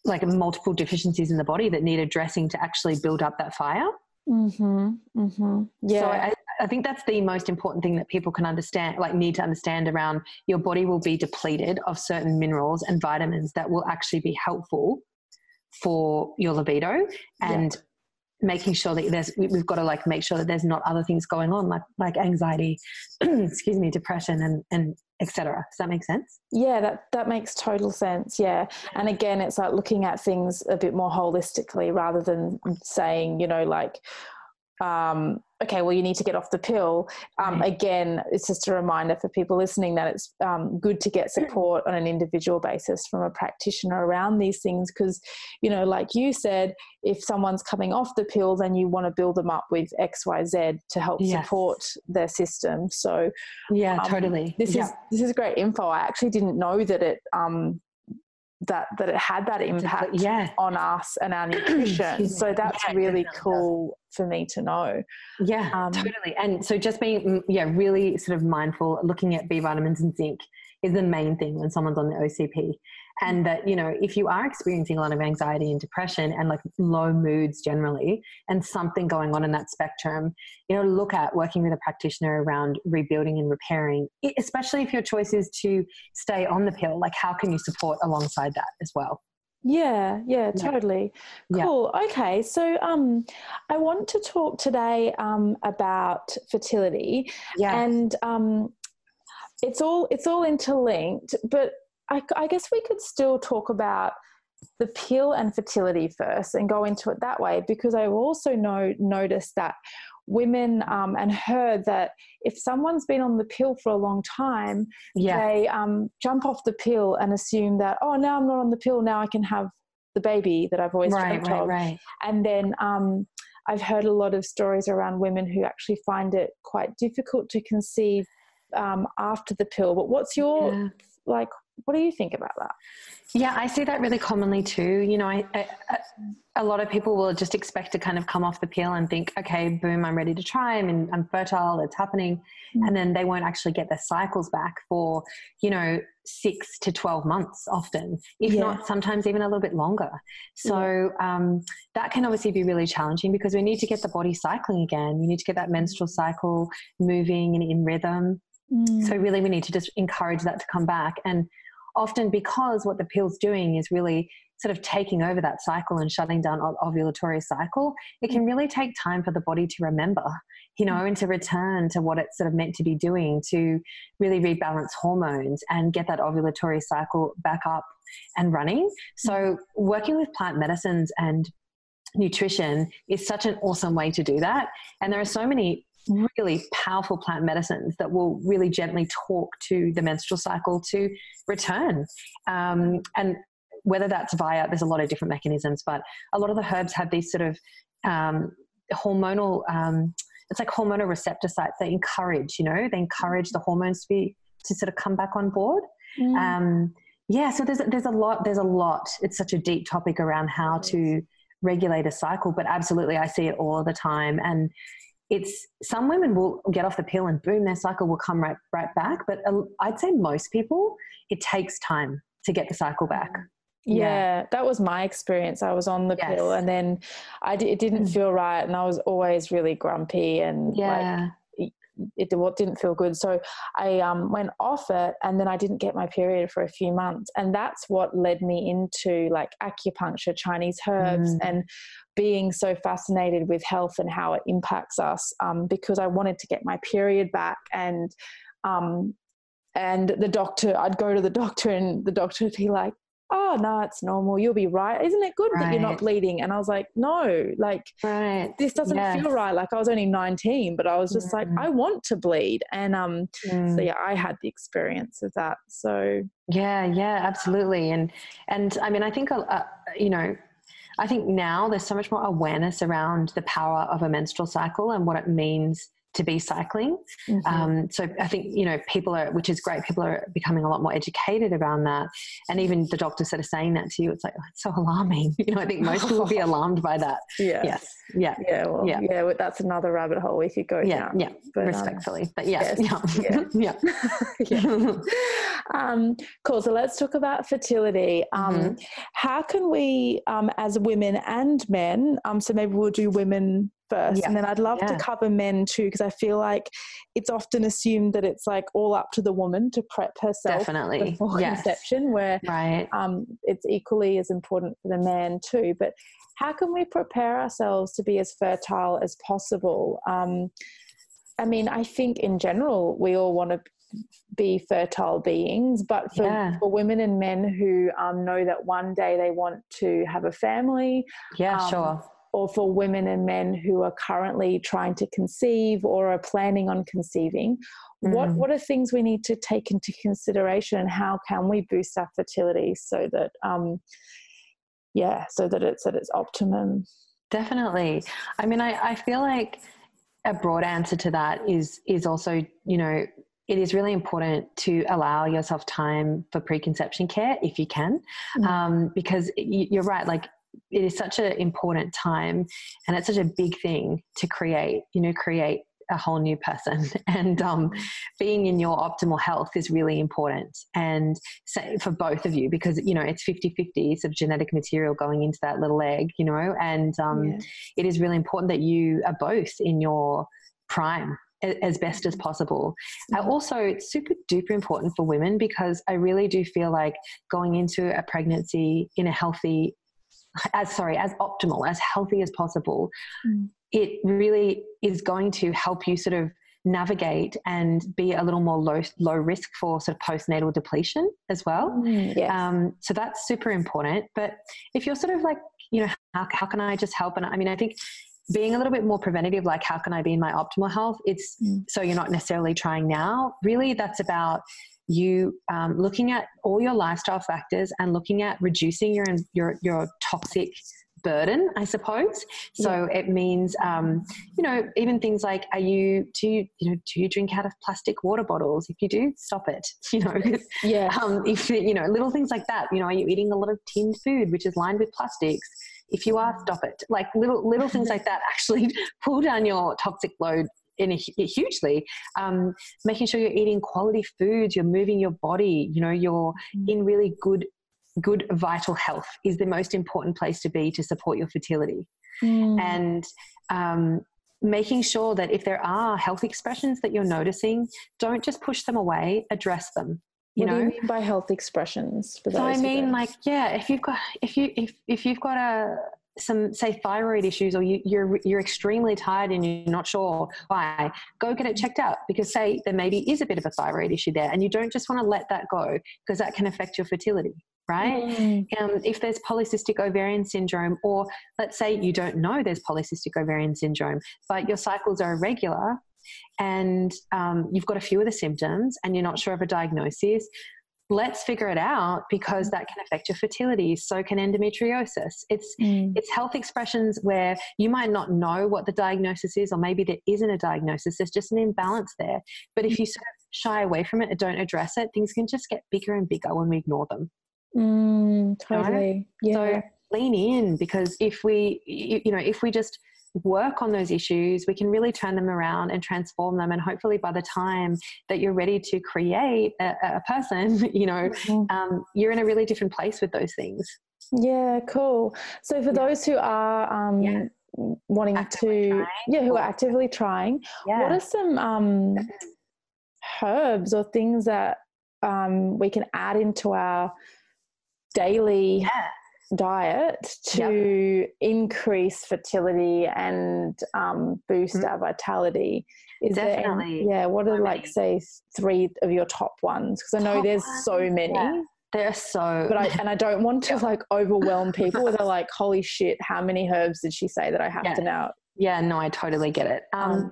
Speaker 2: like multiple deficiencies in the body that need addressing to actually build up that fire
Speaker 1: mm-hmm, mm-hmm. yeah
Speaker 2: so I, I think that's the most important thing that people can understand like need to understand around your body will be depleted of certain minerals and vitamins that will actually be helpful for your libido and yeah making sure that there's we've got to like make sure that there's not other things going on like like anxiety excuse me depression and and etc does that make sense?
Speaker 1: Yeah that that makes total sense yeah. And again it's like looking at things a bit more holistically rather than saying you know like um, okay, well, you need to get off the pill. Um, Again, it's just a reminder for people listening that it's um, good to get support on an individual basis from a practitioner around these things because, you know, like you said, if someone's coming off the pill, then you want to build them up with X, Y, Z to help yes. support their system. So,
Speaker 2: yeah, um, totally.
Speaker 1: This
Speaker 2: yeah.
Speaker 1: is this is great info. I actually didn't know that it um, that that it had that impact
Speaker 2: yeah.
Speaker 1: on us and our nutrition. so that's yeah, really cool for me to know.
Speaker 2: Yeah, um, totally. And so just being mm, yeah really sort of mindful, looking at B vitamins and zinc is the main thing when someone's on the OCP and that you know if you are experiencing a lot of anxiety and depression and like low moods generally and something going on in that spectrum you know look at working with a practitioner around rebuilding and repairing especially if your choice is to stay on the pill like how can you support alongside that as well
Speaker 1: yeah, yeah, totally. Yeah. Cool. Okay, so um, I want to talk today um, about fertility,
Speaker 2: yeah.
Speaker 1: and um, it's all it's all interlinked. But I, I guess we could still talk about the pill and fertility first and go into it that way because I also know noticed that women um, and heard that if someone's been on the pill for a long time, yeah. they um, jump off the pill and assume that oh now I'm not on the pill now I can have the baby that I've always
Speaker 2: right,
Speaker 1: dreamt
Speaker 2: right,
Speaker 1: of,
Speaker 2: right.
Speaker 1: and then um, I've heard a lot of stories around women who actually find it quite difficult to conceive um, after the pill. But what's your yeah. like? What do you think about that?
Speaker 2: Yeah, I see that really commonly too. You know, I, I, a lot of people will just expect to kind of come off the pill and think, okay, boom, I'm ready to try. I mean, I'm fertile, it's happening. Mm-hmm. And then they won't actually get their cycles back for, you know, six to 12 months often, if yeah. not sometimes even a little bit longer. So yeah. um, that can obviously be really challenging because we need to get the body cycling again. We need to get that menstrual cycle moving and in rhythm. Mm. So really, we need to just encourage that to come back. And often because what the pill's doing is really sort of taking over that cycle and shutting down ovulatory cycle, it can really take time for the body to remember, you know, and to return to what it's sort of meant to be doing to really rebalance hormones and get that ovulatory cycle back up and running. So, mm-hmm. working with plant medicines and nutrition is such an awesome way to do that. And there are so many really powerful plant medicines that will really gently talk to the menstrual cycle to return. Um, and whether that's via, there's a lot of different mechanisms, but a lot of the herbs have these sort of um, hormonal, um, it's like hormonal receptor sites. They encourage, you know, they encourage the hormones to be, to sort of come back on board. Mm. Um, yeah, so there's, there's a lot, there's a lot. It's such a deep topic around how to regulate a cycle, but absolutely I see it all the time. And it's some women will get off the pill and boom, their cycle will come right right back. But uh, I'd say most people, it takes time to get the cycle back.
Speaker 1: Yeah, yeah, that was my experience. I was on the yes. pill and then I d- it didn't mm. feel right, and I was always really grumpy and
Speaker 2: yeah.
Speaker 1: like it didn't feel good. So I um, went off it, and then I didn't get my period for a few months, and that's what led me into like acupuncture, Chinese herbs, mm. and being so fascinated with health and how it impacts us. Um, because I wanted to get my period back, and um, and the doctor, I'd go to the doctor, and the doctor would be like, oh no it's normal you'll be right isn't it good right. that you're not bleeding and i was like no like right. this doesn't yes. feel right like i was only 19 but i was just mm. like i want to bleed and um mm. so yeah i had the experience of that so
Speaker 2: yeah yeah absolutely and and i mean i think uh, you know i think now there's so much more awareness around the power of a menstrual cycle and what it means to be cycling. Mm-hmm. Um, so I think, you know, people are, which is great, people are becoming a lot more educated around that. And even the doctors that are saying that to you, it's like, oh, it's so alarming. You know, I think most people will be alarmed by that.
Speaker 1: Yeah. Yes. Yeah. Yeah. Well, yeah. yeah well, that's another rabbit hole we could go
Speaker 2: yeah,
Speaker 1: down.
Speaker 2: Yeah. But, um, Respectfully. Um, but yeah. Yes, yeah.
Speaker 1: Yeah. yeah. um, cool. So let's talk about fertility. Um, mm-hmm. How can we, um, as women and men, um, so maybe we'll do women first yeah. and then i'd love yeah. to cover men too because i feel like it's often assumed that it's like all up to the woman to prep herself
Speaker 2: definitely
Speaker 1: before yes. conception where
Speaker 2: right.
Speaker 1: um, it's equally as important for the man too but how can we prepare ourselves to be as fertile as possible um, i mean i think in general we all want to be fertile beings, but for, yeah. for women and men who um, know that one day they want to have a family,
Speaker 2: yeah, um, sure,
Speaker 1: or for women and men who are currently trying to conceive or are planning on conceiving mm. what what are things we need to take into consideration and how can we boost our fertility so that um yeah so that it's at its optimum
Speaker 2: definitely i mean i i feel like a broad answer to that is is also you know it is really important to allow yourself time for preconception care if you can, mm. um, because you're right. Like it is such an important time and it's such a big thing to create you know create a whole new person and um, being in your optimal health is really important and for both of you because you know it's 50 50 of genetic material going into that little egg you know and um, yeah. it is really important that you are both in your prime as best as possible. Mm-hmm. also, it's super duper important for women because I really do feel like going into a pregnancy in a healthy as sorry as optimal as healthy as possible mm. it really is going to help you sort of navigate and be a little more low low risk for sort of postnatal depletion as well
Speaker 1: mm, yes. um,
Speaker 2: so that's super important but if you're sort of like you know how, how can i just help and i mean i think being a little bit more preventative like how can i be in my optimal health it's mm. so you're not necessarily trying now really that's about you um, looking at all your lifestyle factors and looking at reducing your your your toxic burden i suppose. So yeah. it means um, you know even things like are you do you, you know do you drink out of plastic water bottles? If you do stop it you know.
Speaker 1: Yeah
Speaker 2: um, if you know little things like that you know are you eating a lot of tinned food which is lined with plastics? If you are stop it. Like little little things like that actually pull down your toxic load in a, hugely um, making sure you're eating quality foods you're moving your body you know you're mm. in really good good vital health is the most important place to be to support your fertility mm. and um, making sure that if there are health expressions that you're noticing don't just push them away address them
Speaker 1: you
Speaker 2: what know?
Speaker 1: do you mean by health expressions
Speaker 2: so i mean like yeah if you've got if you if, if you've got a some say thyroid issues or you, you're you're extremely tired and you're not sure why go get it checked out because say there maybe is a bit of a thyroid issue there and you don't just want to let that go because that can affect your fertility right mm. um, if there's polycystic ovarian syndrome or let's say you don't know there's polycystic ovarian syndrome but your cycles are irregular and um, you've got a few of the symptoms and you're not sure of a diagnosis let's figure it out because that can affect your fertility. So can endometriosis. It's mm. it's health expressions where you might not know what the diagnosis is or maybe there isn't a diagnosis. There's just an imbalance there. But if mm. you sort of shy away from it and don't address it things can just get bigger and bigger when we ignore them.
Speaker 1: Mm, totally.
Speaker 2: You know? yeah. so lean in because if we you know if we just work on those issues, we can really turn them around and transform them. And hopefully, by the time that you're ready to create a, a person, you know, mm-hmm. um, you're in a really different place with those things.
Speaker 1: Yeah, cool. So, for yeah. those who are um, yeah. wanting
Speaker 2: Actively
Speaker 1: to
Speaker 2: trying
Speaker 1: yeah who are actively trying
Speaker 2: Yeah.
Speaker 1: what are some um, herbs or things that um, we can add into our daily. Diet to increase fertility and um, boost
Speaker 2: Mm.
Speaker 1: our vitality? Is there any-
Speaker 2: Definitely.
Speaker 1: yeah. What are
Speaker 2: So
Speaker 1: like
Speaker 2: many.
Speaker 1: say three of your top ones? Because I know
Speaker 2: Top
Speaker 1: there's so many.
Speaker 2: yeah. They're so
Speaker 1: But I and I don't want to like overwhelm people with a like, holy shit, how many herbs did she say that I have
Speaker 2: Yeah.
Speaker 1: to now?
Speaker 2: Yeah, no, I totally get it. Um,
Speaker 1: Um,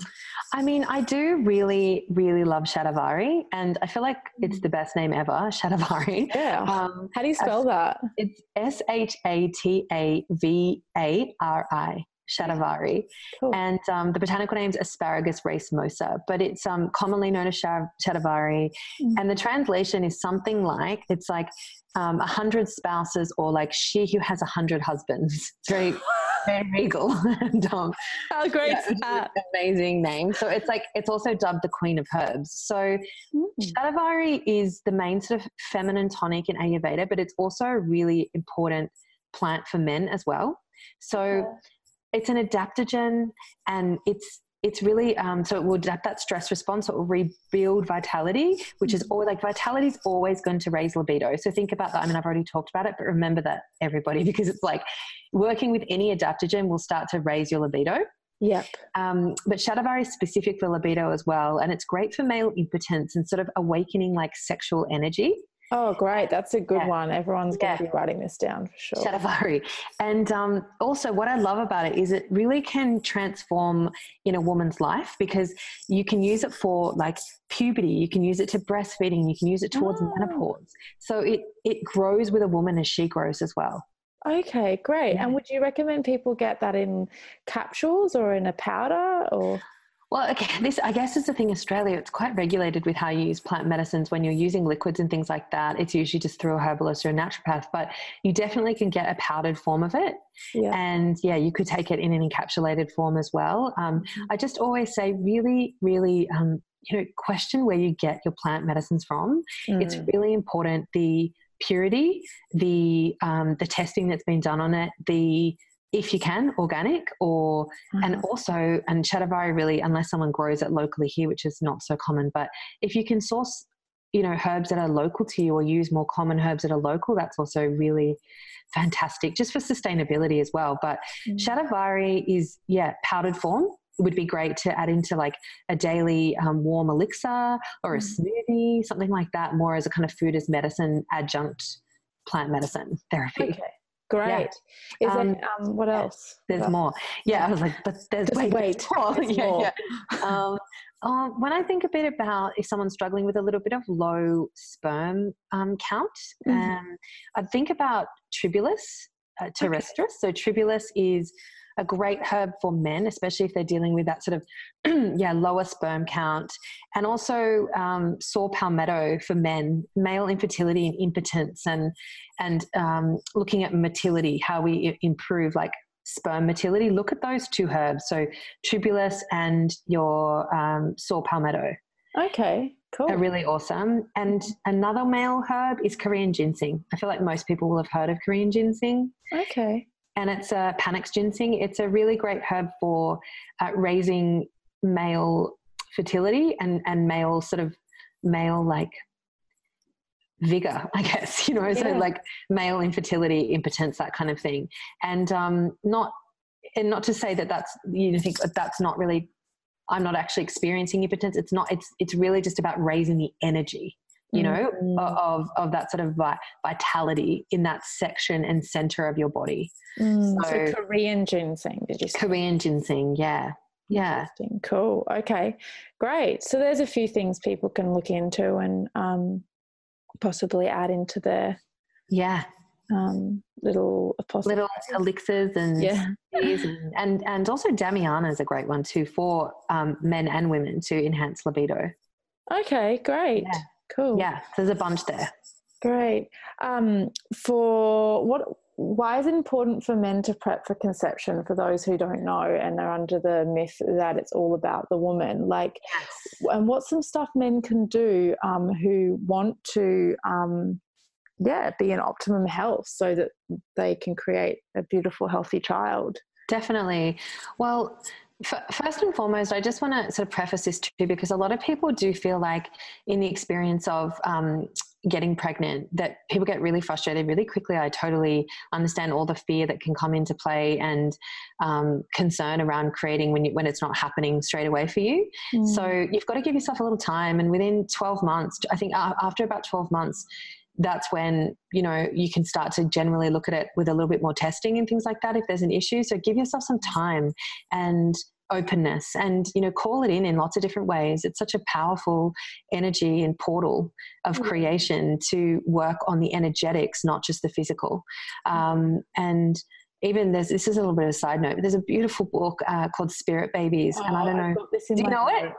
Speaker 2: I mean, I do really, really love Shatavari, and I feel like it's
Speaker 1: Mm.
Speaker 2: the best name ever, Shatavari.
Speaker 1: Yeah.
Speaker 2: Um,
Speaker 1: how do you spell that?
Speaker 2: it's S H A T A V A R I, Shatavari.
Speaker 1: Cool.
Speaker 2: And um, the botanical name is Asparagus racemosa, but it's um, commonly known as Shatavari.
Speaker 1: Mm.
Speaker 2: And the translation is something like it's like um, a hundred spouses or like she who has a hundred husbands. It's very, very regal. and, um,
Speaker 1: How great
Speaker 2: yeah,
Speaker 1: that?
Speaker 2: amazing name. So it's like it's also dubbed the Queen of Herbs. So
Speaker 1: Mm.
Speaker 2: Shatavari is the main sort of feminine tonic in Ayurveda, but it's also a really important plant for men as well. So. It's an adaptogen, and it's it's really um, so it will adapt that stress response. So it will rebuild vitality, which is all like vitality is always going to raise libido. So think about that. I mean, I've already talked about it, but remember that everybody because it's like working with any adaptogen will start to raise your libido.
Speaker 1: Yep.
Speaker 2: Um, but Shatavari is specific for libido as well, and it's great for male impotence and sort of awakening like sexual energy.
Speaker 1: Oh, great. That's a good
Speaker 2: Yeah.
Speaker 1: one. Everyone's going to
Speaker 2: Yeah.
Speaker 1: be writing this down for sure.
Speaker 2: Shatavari. And um, also, what I love about it is it really can transform in a woman's life because you can use it for like puberty, you can use it to breastfeeding, you can use it towards
Speaker 1: Oh.
Speaker 2: menopause. So it it grows with a woman as she grows as well.
Speaker 1: Okay, great.
Speaker 2: Yeah.
Speaker 1: And would you recommend people get that in capsules or in a powder or?
Speaker 2: Well, okay, this I guess is the thing. Australia, it's quite regulated with how you use plant medicines. When you're using liquids and things like that, it's usually just through a herbalist or a naturopath. But you definitely can get a powdered form of it,
Speaker 1: Yeah.
Speaker 2: and yeah, you could take it in an encapsulated form as well. Um, I just always say, really, really, um, you know, question where you get your plant medicines from. It's
Speaker 1: Mm.
Speaker 2: really important the purity, the um, the testing that's been done on it, the if you can organic or and
Speaker 1: Mhm.
Speaker 2: also and shatavari really unless someone grows it locally here which is not so common but if you can source you know herbs that are local to you or use more common herbs that are local that's also really fantastic just for sustainability as well but
Speaker 1: Mm.
Speaker 2: shatavari is yeah powdered form it would be great to add into like a daily um, warm elixir or a
Speaker 1: Mm.
Speaker 2: smoothie something like that more as a kind of food as medicine adjunct plant medicine therapy
Speaker 1: Okay, great. Is
Speaker 2: Um,
Speaker 1: um, what else?
Speaker 2: there's
Speaker 1: What
Speaker 2: more. Yeah, I was like, but there's
Speaker 1: Just wait,
Speaker 2: more.
Speaker 1: there's
Speaker 2: yeah,
Speaker 1: more.
Speaker 2: yeah. Um, uh, when I think a bit about if someone's struggling with a little bit of low sperm um, count,
Speaker 1: Mhm.
Speaker 2: um, I'd think about Tribulus uh, terrestris. So Tribulus is a great herb for men, especially if they're dealing with that sort of yeah lower sperm count, and also um, saw palmetto for men, male infertility and impotence, and and um, looking at motility, how we improve like sperm motility. Look at those two herbs, so Tribulus and your um, saw palmetto
Speaker 1: Okay, cool.
Speaker 2: are really awesome. And another male herb is Korean ginseng. I feel like most people will have heard of Korean ginseng
Speaker 1: okay.
Speaker 2: And it's a panax ginseng. It's a really great herb for uh, raising male fertility and and male sort of male like vigor, I guess. You know, so like male infertility, impotence, that kind of thing, and um, not and not to say that that's you think that's not really. I'm not actually experiencing impotence. It's not. It's it's really just about raising the energy you know,
Speaker 1: Mm.
Speaker 2: of, of that sort of vi- vitality in that section and center of your body.
Speaker 1: Mm, so,
Speaker 2: so-
Speaker 1: Korean ginseng, did you say?
Speaker 2: Korean ginseng, yeah. Yeah.
Speaker 1: Cool. Okay. Great. So there's a few things people can look into and um, possibly add into their
Speaker 2: Yeah.
Speaker 1: um, little apostle.
Speaker 2: Little elixirs and
Speaker 1: Yeah.
Speaker 2: and, and, and also Damiana is a great one too for um, men and women to enhance libido.
Speaker 1: Okay. Great.
Speaker 2: Yeah.
Speaker 1: Cool.
Speaker 2: Yeah. There's a bunch there.
Speaker 1: Great. Um, for what? Why is it important for men to prep for conception? For those who don't know and they're under the myth that it's all about the woman, like, and what's some stuff men can do um, who want to, um, yeah, be in optimum health so that they can create a beautiful, healthy child.
Speaker 2: Definitely. Well, first and foremost, I just want to sort of preface this too, because a lot of people do feel like, in the experience of um, getting pregnant, that people get really frustrated really quickly. I totally understand all the fear that can come into play and um, concern around creating when you, when it's not happening straight away for you. Mm. So you've got to give yourself a little time, and within twelve months, I think after about twelve months, that's when you know you can start to generally look at it with a little bit more testing and things like that if there's an issue. So give yourself some time and openness and you know call it in in lots of different ways. It's such a powerful energy and portal of mm. creation to work on the energetics not just the physical. Um, and even there's this is a little bit of a side note but there's a beautiful book uh, called spirit babies oh, and i don't oh, know do you know it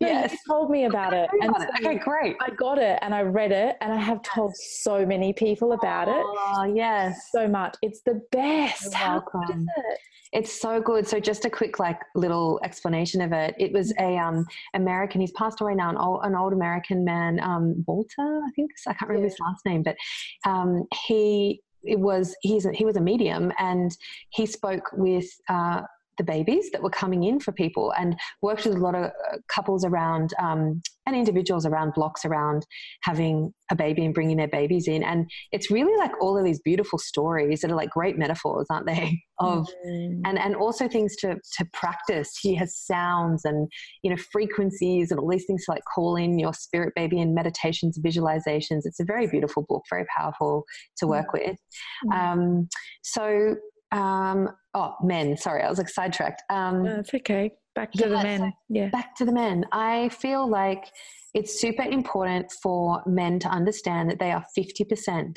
Speaker 1: no, yes. you told me about it.
Speaker 2: And so okay, great.
Speaker 1: I got it and I read it and I have told so many people about it.
Speaker 2: Oh, yes.
Speaker 1: So much. It's the best. How good is it?
Speaker 2: It's so good. So just a quick like little explanation of it. It was a um American. He's passed away now. An old, an old American man, um, Walter. I think I can't remember yeah. his last name, but um, he it was he's a, he was a medium and he spoke with uh, the babies that were coming in for people and worked with a lot of uh, couples around um, and individuals around blocks around having a baby and bringing their babies in and it's really like all of these beautiful stories that are like great metaphors aren't they of mm. and and also things to to practice he has sounds and you know frequencies and all these things to like call in your spirit baby and meditations visualizations it's a very beautiful book very powerful to work mm. with mm. um, so um, oh, men. Sorry, I was like sidetracked. Um,
Speaker 1: no, it's okay. Back to yeah, the men. Yeah.
Speaker 2: Back to the men. I feel like it's super important for men to understand that they are 50%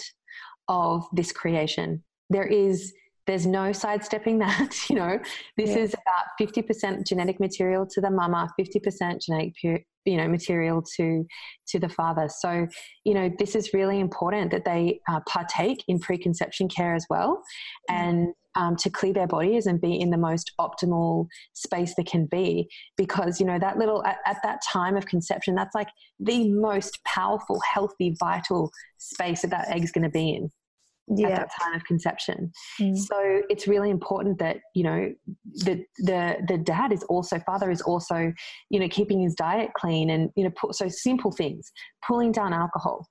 Speaker 2: of this creation. There is there's no sidestepping that you know this yeah. is about 50% genetic material to the mama 50% genetic you know material to to the father so you know this is really important that they uh, partake in preconception care as well and um, to clear their bodies and be in the most optimal space they can be because you know that little at, at that time of conception that's like the most powerful healthy vital space that that egg's going to be in yeah. at that time of conception. Mm. So it's really important that you know the the the dad is also father is also you know keeping his diet clean and you know put, so simple things pulling down alcohol.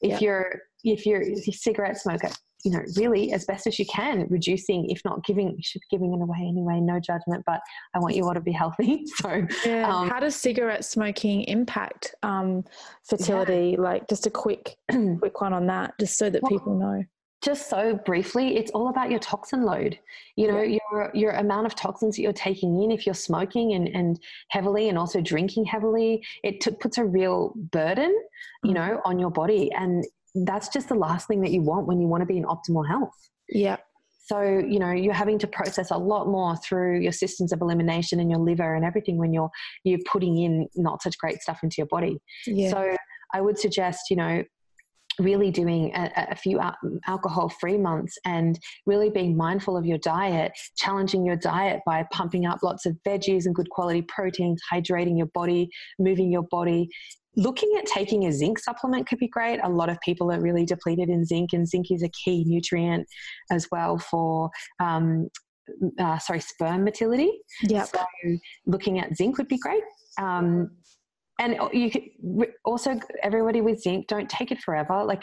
Speaker 2: If yeah. you're if you're a cigarette smoker, you know really as best as you can reducing if not giving you should be giving it away anyway no judgment but i want you all to be healthy so
Speaker 1: yeah. Um, how does cigarette smoking impact um, fertility yeah. like just a quick quick one on that just so that well, people know
Speaker 2: just so briefly, it's all about your toxin load. You know, yeah. your your amount of toxins that you're taking in. If you're smoking and, and heavily and also drinking heavily, it t- puts a real burden, you mm. know, on your body, and that's just the last thing that you want when you want to be in optimal health.
Speaker 1: Yeah.
Speaker 2: So, you know, you're having to process a lot more through your systems of elimination and your liver and everything when you're you're putting in not such great stuff into your body. Yeah. So I would suggest, you know, really doing a, a few alcohol free months and really being mindful of your diet, challenging your diet by pumping up lots of veggies and good quality proteins, hydrating your body, moving your body. Looking at taking a zinc supplement could be great. A lot of people are really depleted in zinc, and zinc is a key nutrient as well for um, uh, sorry, sperm motility.
Speaker 1: Yeah.
Speaker 2: So looking at zinc would be great. Um, and you could also everybody with zinc don't take it forever like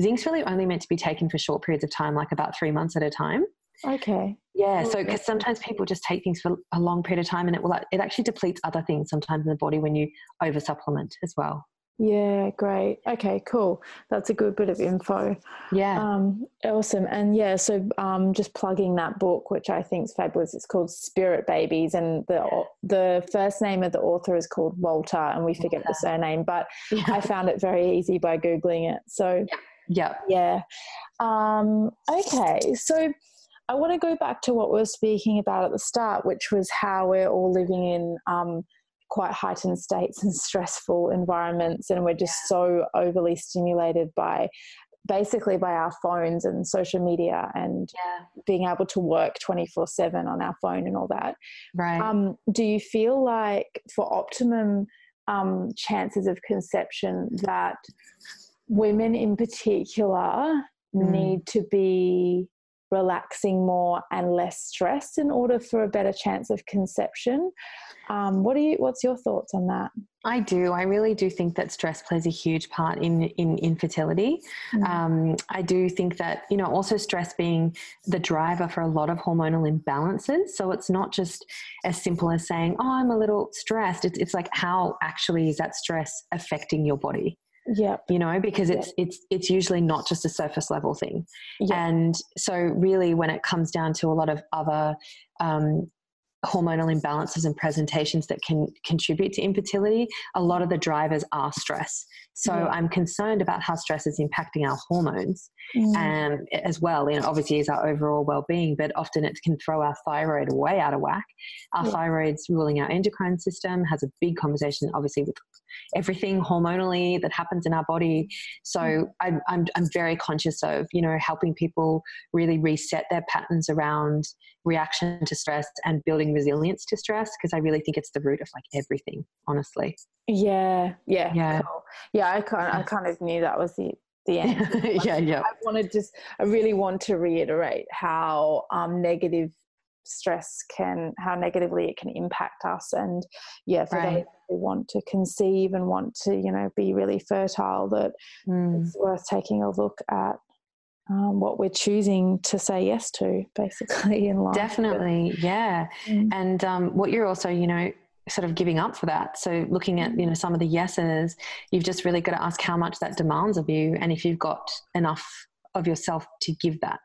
Speaker 2: zinc's really only meant to be taken for short periods of time like about three months at a time
Speaker 1: okay
Speaker 2: yeah so because sometimes people just take things for a long period of time and it will it actually depletes other things sometimes in the body when you over supplement as well
Speaker 1: yeah, great. Okay, cool. That's a good bit of info.
Speaker 2: Yeah.
Speaker 1: Um, awesome. And yeah, so um, just plugging that book, which I think is fabulous. It's called Spirit Babies, and the the first name of the author is called Walter, and we forget yeah. the surname, but yeah. I found it very easy by googling it. So
Speaker 2: yeah,
Speaker 1: yeah. Um, okay, so. I want to go back to what we were speaking about at the start, which was how we're all living in um, quite heightened states and stressful environments and we're just yeah. so overly stimulated by basically by our phones and social media and
Speaker 2: yeah.
Speaker 1: being able to work 24 7 on our phone and all that
Speaker 2: right
Speaker 1: um, do you feel like for optimum um, chances of conception that women in particular mm. need to be relaxing more and less stressed in order for a better chance of conception. Um, what do you? What's your thoughts on that?
Speaker 2: I do. I really do think that stress plays a huge part in in infertility. Mm-hmm. Um, I do think that you know also stress being the driver for a lot of hormonal imbalances. So it's not just as simple as saying, "Oh, I'm a little stressed." It's it's like how actually is that stress affecting your body?
Speaker 1: Yeah
Speaker 2: you know because it's it's it's usually not just a surface level thing. And so really when it comes down to a lot of other um, hormonal imbalances and presentations that can contribute to infertility, a lot of the drivers are stress. So yeah. I'm concerned about how stress is impacting our hormones mm. um, as well. You know, obviously is our overall well-being, but often it can throw our thyroid way out of whack. Our yeah. thyroid's ruling our endocrine system, has a big conversation obviously with everything hormonally that happens in our body. So mm. I'm, I'm, I'm very conscious of, you know, helping people really reset their patterns around reaction to stress and building resilience to stress because I really think it's the root of like everything, honestly.
Speaker 1: Yeah, yeah, yeah, cool. yeah. I kind, I kind of knew that was the the end.
Speaker 2: yeah, yeah.
Speaker 1: I want to just, I really want to reiterate how um, negative stress can, how negatively it can impact us, and yeah, for right. those who want to conceive and want to, you know, be really fertile, that mm. it's worth taking a look at um, what we're choosing to say yes to, basically, in life.
Speaker 2: Definitely, yeah. Mm. And um, what you're also, you know, sort of giving up for that. So looking at, you know, some of the yeses, you've just really got to ask how much that demands of you and if you've got enough of yourself to give that.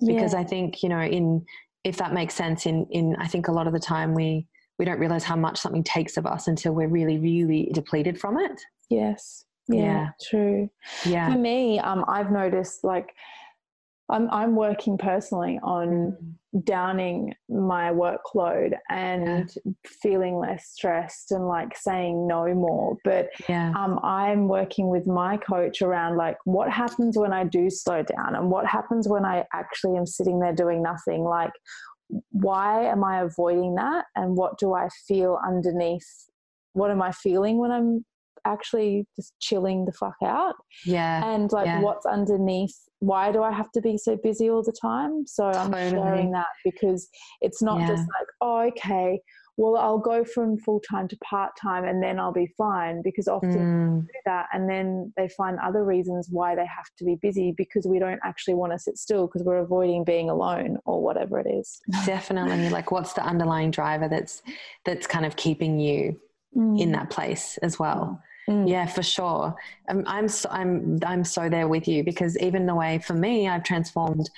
Speaker 2: Because yeah. I think, you know, in if that makes sense, in in I think a lot of the time we we don't realize how much something takes of us until we're really, really depleted from it.
Speaker 1: Yes. Yeah, yeah. true. Yeah. For me, um, I've noticed like I'm I'm working personally on mm. downing my workload and yeah. feeling less stressed and like saying no more. But yeah. um, I'm working with my coach around like what happens when I do slow down and what happens when I actually am sitting there doing nothing. Like why am I avoiding that and what do I feel underneath? What am I feeling when I'm actually just chilling the fuck out.
Speaker 2: Yeah.
Speaker 1: And like
Speaker 2: yeah.
Speaker 1: what's underneath why do I have to be so busy all the time? So I'm sharing that because it's not yeah. just like, oh, okay, well, I'll go from full time to part time and then I'll be fine because often mm. do that and then they find other reasons why they have to be busy because we don't actually want to sit still because we're avoiding being alone or whatever it is.
Speaker 2: Definitely. like what's the underlying driver that's that's kind of keeping you mm. in that place as well. Mm. Yeah, for sure. Um, I'm so, I'm I'm so there with you because even the way for me, I've transformed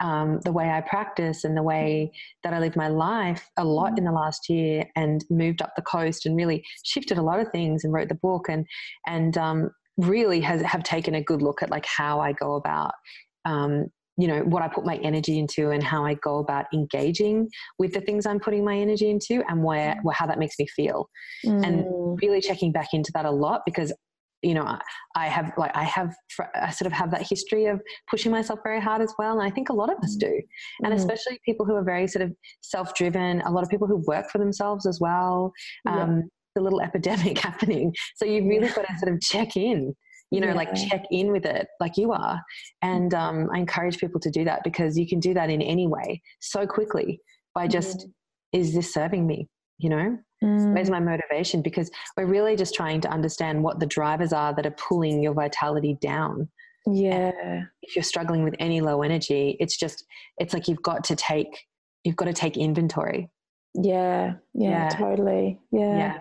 Speaker 2: um, the way I practice and the way that I live my life a lot in the last year, and moved up the coast and really shifted a lot of things and wrote the book and and um, really has have taken a good look at like how I go about um, you know what I put my energy into and how I go about engaging with the things I'm putting my energy into and where, mm. where how that makes me feel mm. and really checking back into that a lot because you know I have like I have I sort of have that history of pushing myself very hard as well and I think a lot of us do and mm. especially people who are very sort of self-driven a lot of people who work for themselves as well um, yeah. the little epidemic happening so you really got to sort of check in you know, yeah. like check in with it like you are. And um, I encourage people to do that because you can do that in any way so quickly by just, mm. is this serving me? You know, mm. where's my motivation? Because we're really just trying to understand what the drivers are that are pulling your vitality down.
Speaker 1: Yeah.
Speaker 2: And if you're struggling with any low energy, it's just, it's like you've got to take, you've got to take inventory.
Speaker 1: Yeah. Yeah. yeah. Totally. Yeah. yeah.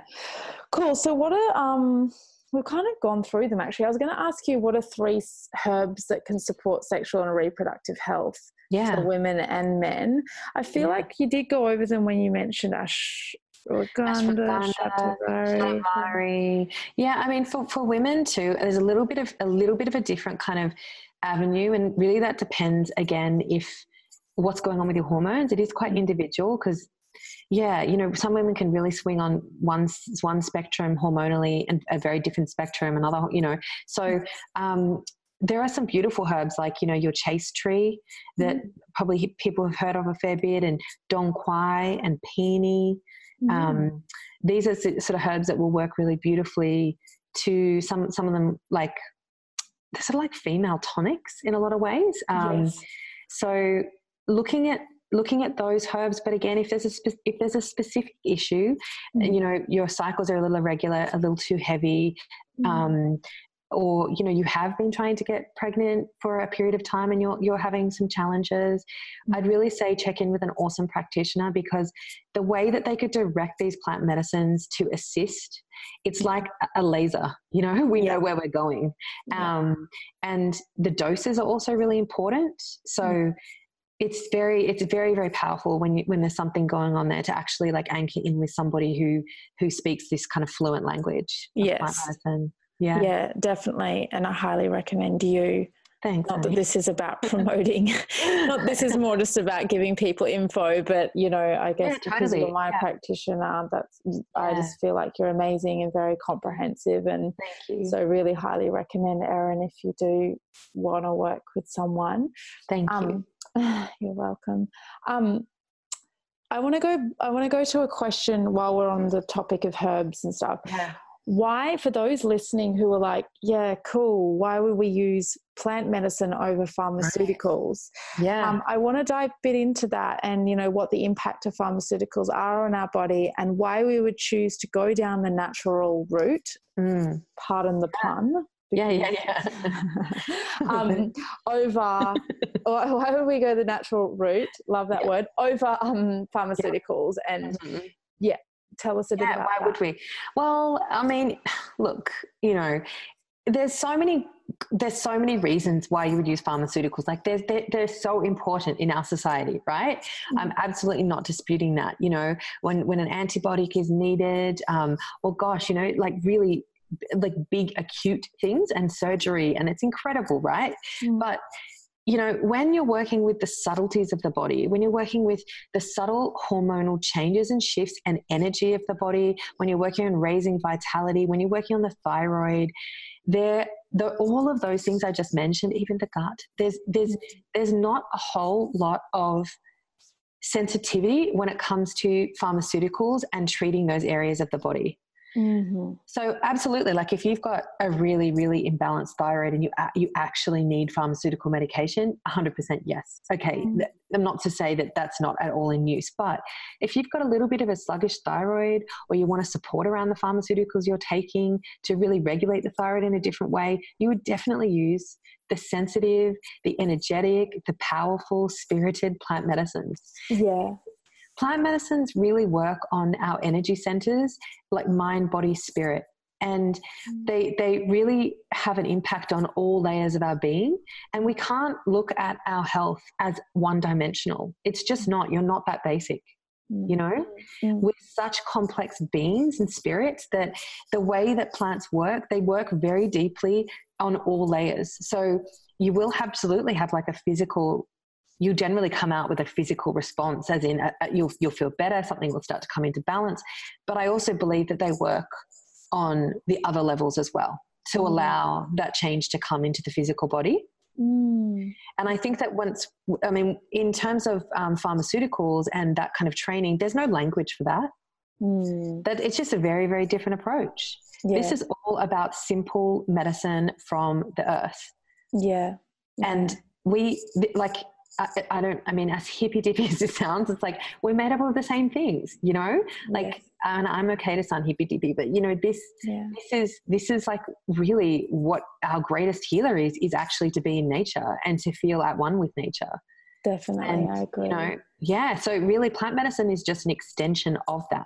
Speaker 1: Cool. So, what are, um, we've kind of gone through them actually. I was going to ask you what are three herbs that can support sexual and reproductive health
Speaker 2: yeah.
Speaker 1: for women and men. I feel yeah. like you did go over them when you mentioned ash. Ashwagandha,
Speaker 2: Yeah, I mean, for, for women too, there's a little bit of a little bit of a different kind of avenue, and really that depends again if what's going on with your hormones. It is quite individual because yeah, you know, some women can really swing on one one spectrum hormonally and a very different spectrum another. You know, so um, there are some beautiful herbs like you know your chaste tree that mm. probably people have heard of a fair bit, and dong quai and peony. Mm. Um, these are sort of herbs that will work really beautifully to some some of them like they're sort of like female tonics in a lot of ways. Um, yes. So looking at looking at those herbs but again if there's a spe- if there's a specific issue mm. you know your cycles are a little irregular a little too heavy mm. um, or you know you have been trying to get pregnant for a period of time and you're you're having some challenges mm. i'd really say check in with an awesome practitioner because the way that they could direct these plant medicines to assist it's like a laser you know we know where we're going um, and the doses are also really important so mm it's very it's very very powerful when you when there's something going on there to actually like anchor in with somebody who who speaks this kind of fluent language
Speaker 1: yes yeah yeah definitely and i highly recommend you
Speaker 2: Thanks.
Speaker 1: Not that this is about promoting. not this is more just about giving people info, but you know, I guess yeah, because totally. you're my yeah. practitioner, that's yeah. I just feel like you're amazing and very comprehensive, and so really highly recommend Erin if you do want to work with someone.
Speaker 2: Thank um, you.
Speaker 1: You're welcome. Um, I want to go. I want to go to a question while we're on the topic of herbs and stuff.
Speaker 2: Yeah.
Speaker 1: Why, for those listening who are like, yeah, cool. Why would we use plant medicine over pharmaceuticals?
Speaker 2: Right. Yeah. Um,
Speaker 1: I want to dive a bit into that, and you know what the impact of pharmaceuticals are on our body, and why we would choose to go down the natural route.
Speaker 2: Mm.
Speaker 1: Pardon the pun
Speaker 2: yeah, yeah, yeah.
Speaker 1: um, over, why would we go the natural route? Love that yeah. word. Over um, pharmaceuticals yeah. and mm-hmm. yeah, tell us a bit
Speaker 2: yeah,
Speaker 1: about
Speaker 2: why
Speaker 1: that.
Speaker 2: would we? Well, I mean, look, you know, there's so many there's so many reasons why you would use pharmaceuticals like they're, they're, they're so important in our society right mm-hmm. i'm absolutely not disputing that you know when when an antibiotic is needed um, or gosh you know like really like big acute things and surgery and it's incredible right mm. but you know when you're working with the subtleties of the body when you're working with the subtle hormonal changes and shifts and energy of the body when you're working on raising vitality when you're working on the thyroid there the, all of those things i just mentioned even the gut there's there's there's not a whole lot of sensitivity when it comes to pharmaceuticals and treating those areas of the body
Speaker 1: Mm-hmm.
Speaker 2: So absolutely, like if you've got a really, really imbalanced thyroid and you you actually need pharmaceutical medication, 100% yes. Okay, mm-hmm. I'm not to say that that's not at all in use, but if you've got a little bit of a sluggish thyroid or you want to support around the pharmaceuticals you're taking to really regulate the thyroid in a different way, you would definitely use the sensitive, the energetic, the powerful, spirited plant medicines.
Speaker 1: Yeah
Speaker 2: plant medicines really work on our energy centers like mind body spirit. And mm. they they really have an impact on all layers of our being. And we can't look at our health as one dimensional. It's just not. You're not that basic you know? Mm. we're such complex beings and spirits that the way that plants work they work very deeply on all layers. So you will absolutely have like a physical you generally come out with a physical response, as in uh, uh, you'll, you'll feel better, something will start to come into balance. But I also believe that they work on the other levels as well to mm. allow that change to come into the physical body.
Speaker 1: Mm.
Speaker 2: And I think that once, I mean, in terms of um, pharmaceuticals and that kind of training, there's no language for that.
Speaker 1: Mm.
Speaker 2: That it's just a very, very different approach. Yeah. This is all about simple medicine from the earth.
Speaker 1: Yeah.
Speaker 2: yeah. And we like I, I, don't, I mean, as hippy dippy as it sounds, it's like we're made up of the same things, you know? Like, yes. and I'm okay to sound hippy dippy, but you know, this,
Speaker 1: yeah.
Speaker 2: this is, this is like really what our greatest healer is, is actually to be in nature and to feel at one with nature.
Speaker 1: Definitely. And, I agree.
Speaker 2: You know, yeah. So really plant medicine is just an extension of that.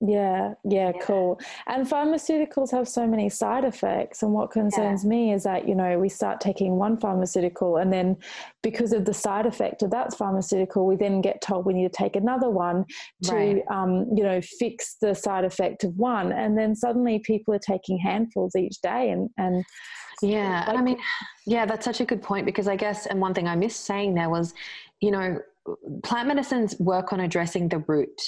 Speaker 1: Yeah, yeah, yeah, cool. And pharmaceuticals have so many side effects. And what concerns yeah. me is that, you know, we start taking one pharmaceutical and then because of the side effect of that pharmaceutical, we then get told we need to take another one to, right. um, you know, fix the side effect of one. And then suddenly people are taking handfuls each day. And, and
Speaker 2: yeah, like, I mean, yeah, that's such a good point because I guess, and one thing I missed saying there was, you know, plant medicines work on addressing the root.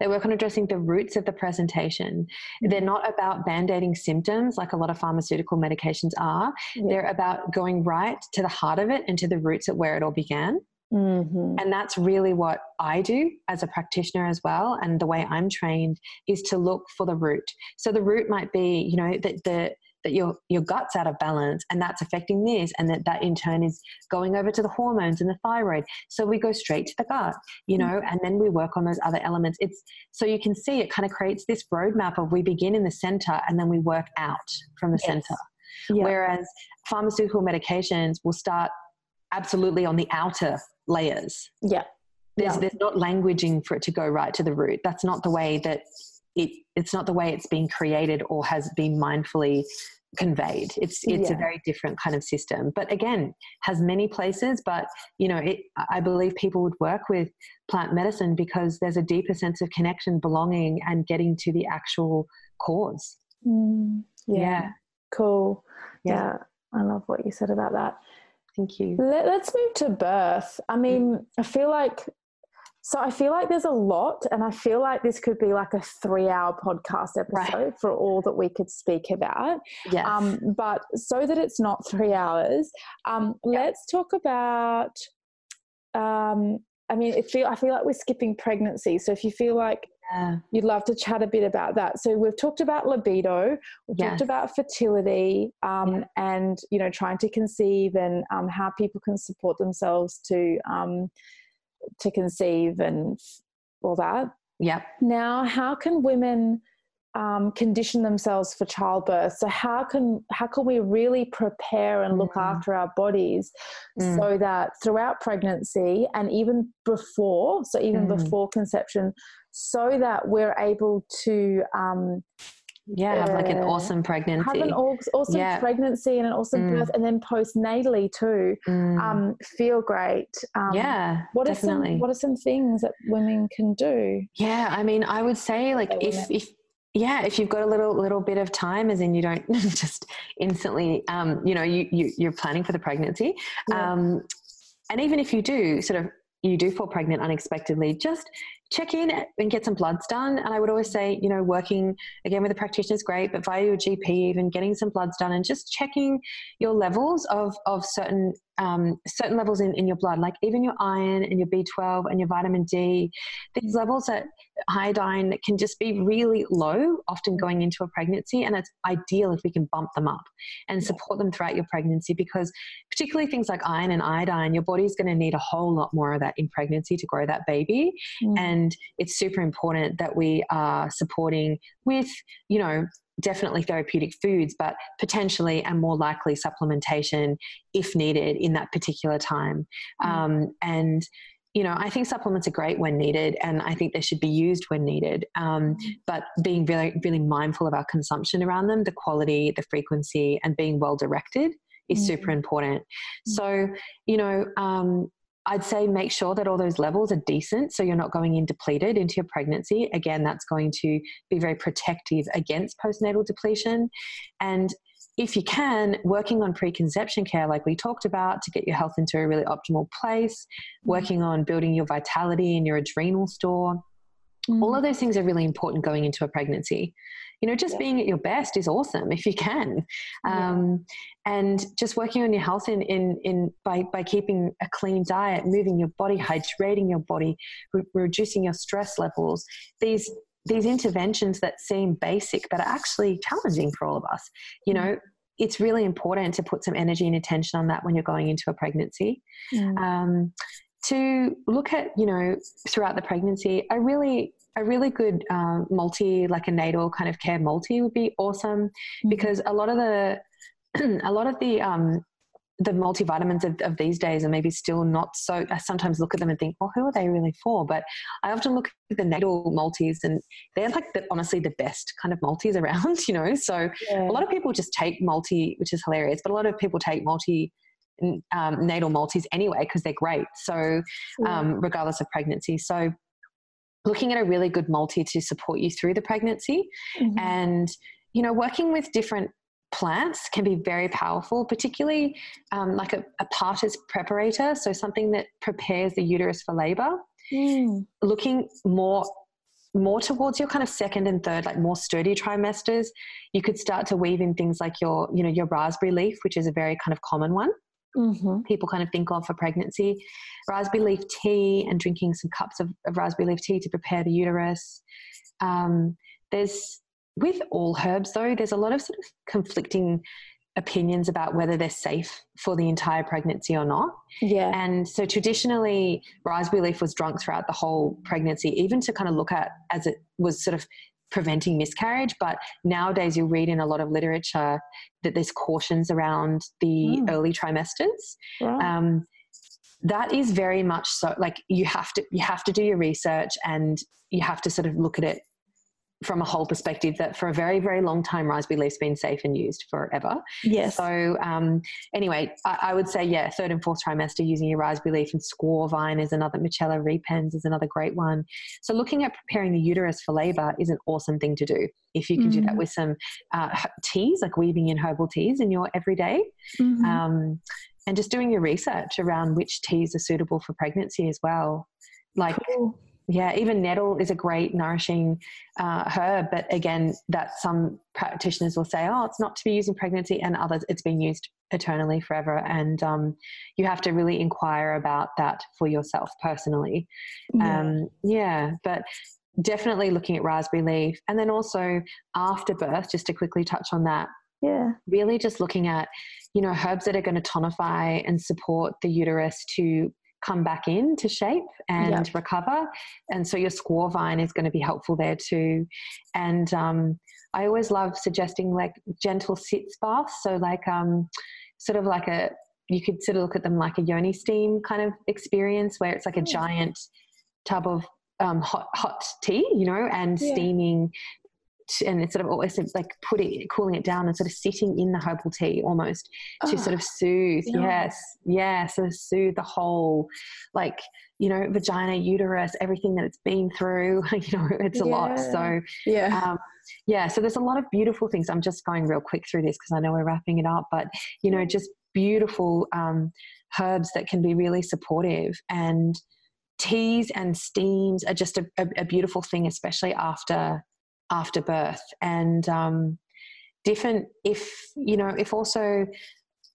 Speaker 2: They work on addressing the roots of the presentation. They're not about band aiding symptoms like a lot of pharmaceutical medications are. Yeah. They're about going right to the heart of it and to the roots of where it all began.
Speaker 1: Mm-hmm.
Speaker 2: And that's really what I do as a practitioner as well. And the way I'm trained is to look for the root. So the root might be, you know, that the that your your gut's out of balance and that's affecting this and that that in turn is going over to the hormones and the thyroid. So we go straight to the gut you know mm-hmm. and then we work on those other elements. It's so you can see it kind of creates this roadmap of we begin in the center and then we work out from the yes. center. Yeah. whereas pharmaceutical medications will start absolutely on the outer layers.
Speaker 1: Yeah.
Speaker 2: There's
Speaker 1: yeah.
Speaker 2: there's not languaging for it to go right to the root. That's not the way that it it's not the way it's been created or has been mindfully conveyed it's it's yeah. a very different kind of system but again has many places but you know it, i believe people would work with plant medicine because there's a deeper sense of connection belonging and getting to the actual cause
Speaker 1: mm, yeah. yeah. cool yeah. yeah i love what you said about that
Speaker 2: thank you
Speaker 1: Let, us move to birth i mean i feel like so I feel like there's a lot, and I feel like this could be like a three-hour podcast episode right. for all that we could speak about.
Speaker 2: Yes. Um,
Speaker 1: but so that it's not three hours, um, let's talk about. Um, I mean, it feel I feel like we're skipping pregnancy. So if you feel like yeah. you'd love to chat a bit about that, so we've talked about libido, we've yes. talked about fertility, um, yeah. and you know, trying to conceive and um, how people can support themselves to um, to conceive and all that.
Speaker 2: Yeah.
Speaker 1: Now, how can women um, condition themselves for childbirth? So how can how can we really prepare and look mm. after our bodies mm. so that throughout pregnancy and even before, so even mm. before conception, so that we're able to um,
Speaker 2: yeah have like an awesome pregnancy
Speaker 1: have an awesome yeah. pregnancy and an awesome mm. birth and then postnatally too mm. um, feel great
Speaker 2: um, yeah
Speaker 1: what
Speaker 2: definitely.
Speaker 1: are some what are some things that women can do
Speaker 2: yeah i mean i would say like if if yeah if you've got a little little bit of time as in you don't just instantly um, you know you, you you're planning for the pregnancy yeah. um, and even if you do sort of you do fall pregnant unexpectedly, just check in and get some bloods done. And I would always say, you know, working again with a practitioner is great, but via your GP, even getting some bloods done and just checking your levels of, of certain um, certain levels in, in your blood, like even your iron and your B12 and your vitamin D, these levels at iodine can just be really low, often going into a pregnancy. And it's ideal if we can bump them up and support them throughout your pregnancy because, particularly things like iron and iodine, your body's going to need a whole lot more of that in pregnancy to grow that baby. Mm. And it's super important that we are supporting with, you know, definitely therapeutic foods, but potentially and more likely supplementation if needed in that particular time. Mm. Um, and you know, I think supplements are great when needed, and I think they should be used when needed. Um, mm. but being really, really mindful of our consumption around them, the quality, the frequency, and being well directed is mm-hmm. super important. Mm. So, you know, um, I'd say make sure that all those levels are decent so you're not going in depleted into your pregnancy. Again, that's going to be very protective against postnatal depletion. And if you can, working on preconception care, like we talked about, to get your health into a really optimal place, mm-hmm. working on building your vitality and your adrenal store. Mm. All of those things are really important going into a pregnancy you know just yeah. being at your best is awesome if you can um, yeah. and just working on your health in, in, in by, by keeping a clean diet moving your body hydrating your body re- reducing your stress levels these these interventions that seem basic but are actually challenging for all of us you mm. know it's really important to put some energy and attention on that when you're going into a pregnancy mm. um, to look at you know throughout the pregnancy a really a really good um, multi, like a natal kind of care multi, would be awesome mm-hmm. because a lot of the a lot of the um, the multivitamins of, of, these days are maybe still not so. I sometimes look at them and think, well, who are they really for? But I often look at the natal multis, and they're like the, honestly the best kind of multis around. You know, so yeah. a lot of people just take multi, which is hilarious, but a lot of people take multi. Um, natal multis anyway because they're great. So um, regardless of pregnancy. So looking at a really good multi to support you through the pregnancy mm-hmm. and you know working with different plants can be very powerful particularly um, like a, a partus preparator so something that prepares the uterus for labor. Mm. looking more more towards your kind of second and third like more sturdy trimesters you could start to weave in things like your you know your raspberry leaf which is a very kind of common one mm-hmm. people kind of think of for pregnancy. Raspberry leaf tea and drinking some cups of, of raspberry leaf tea to prepare the uterus. Um, there's with all herbs, though, there's a lot of sort of conflicting opinions about whether they're safe for the entire pregnancy or not.
Speaker 1: Yeah.
Speaker 2: And so traditionally, raspberry leaf was drunk throughout the whole pregnancy, even to kind of look at as it was sort of preventing miscarriage. But nowadays, you'll read in a lot of literature that there's cautions around the mm. early trimesters. Um, that is very much so like you have to you have to do your research and you have to sort of look at it from a whole perspective that for a very very long time raspberry leaf's been safe and used forever.
Speaker 1: Yes.
Speaker 2: So um, anyway I, I, would say yeah third and fourth trimester using your raspberry leaf and squaw vine is another Mitchella repens is another great one. So looking at preparing the uterus for labor is an awesome thing to do if you can mm do that mm. with some uh, teas like weaving in herbal teas in your everyday. Mm-hmm. um, and just doing your research around which teas are suitable for pregnancy as well. Like cool yeah, even nettle is a great nourishing uh, herb, but again, that some practitioners will say, "Oh, it's not to be used in pregnancy," and others, it's been used eternally, forever, and um, you have to really inquire about that for yourself personally. Yeah. Um, yeah, but definitely looking at raspberry leaf, and then also after birth, just to quickly touch on that.
Speaker 1: Yeah,
Speaker 2: really just looking at you know herbs that are going to tonify and support the uterus to come back into shape and yep. recover. And so your squaw vine is going to be helpful there too. And um, I always love suggesting like gentle sitz baths. So like um, sort of like a you could sort of look at them like a yoni steam kind of experience where it's like a giant tub of um, hot hot tea, you know, and yeah. steaming and it's sort of always like putting cooling it down and sort of sitting in the herbal tea almost oh, to sort of soothe yeah. yes yeah sort of soothe the whole like you know vagina uterus everything that it's been through you know it's a yeah. lot. So
Speaker 1: yeah. Um,
Speaker 2: yeah so there's a lot of beautiful things. I'm just going real quick through this because i know we're wrapping it up but you know just beautiful um, herbs that can be really supportive. And teas and steams are just a, a, a beautiful thing especially after after birth and um, different if you know if also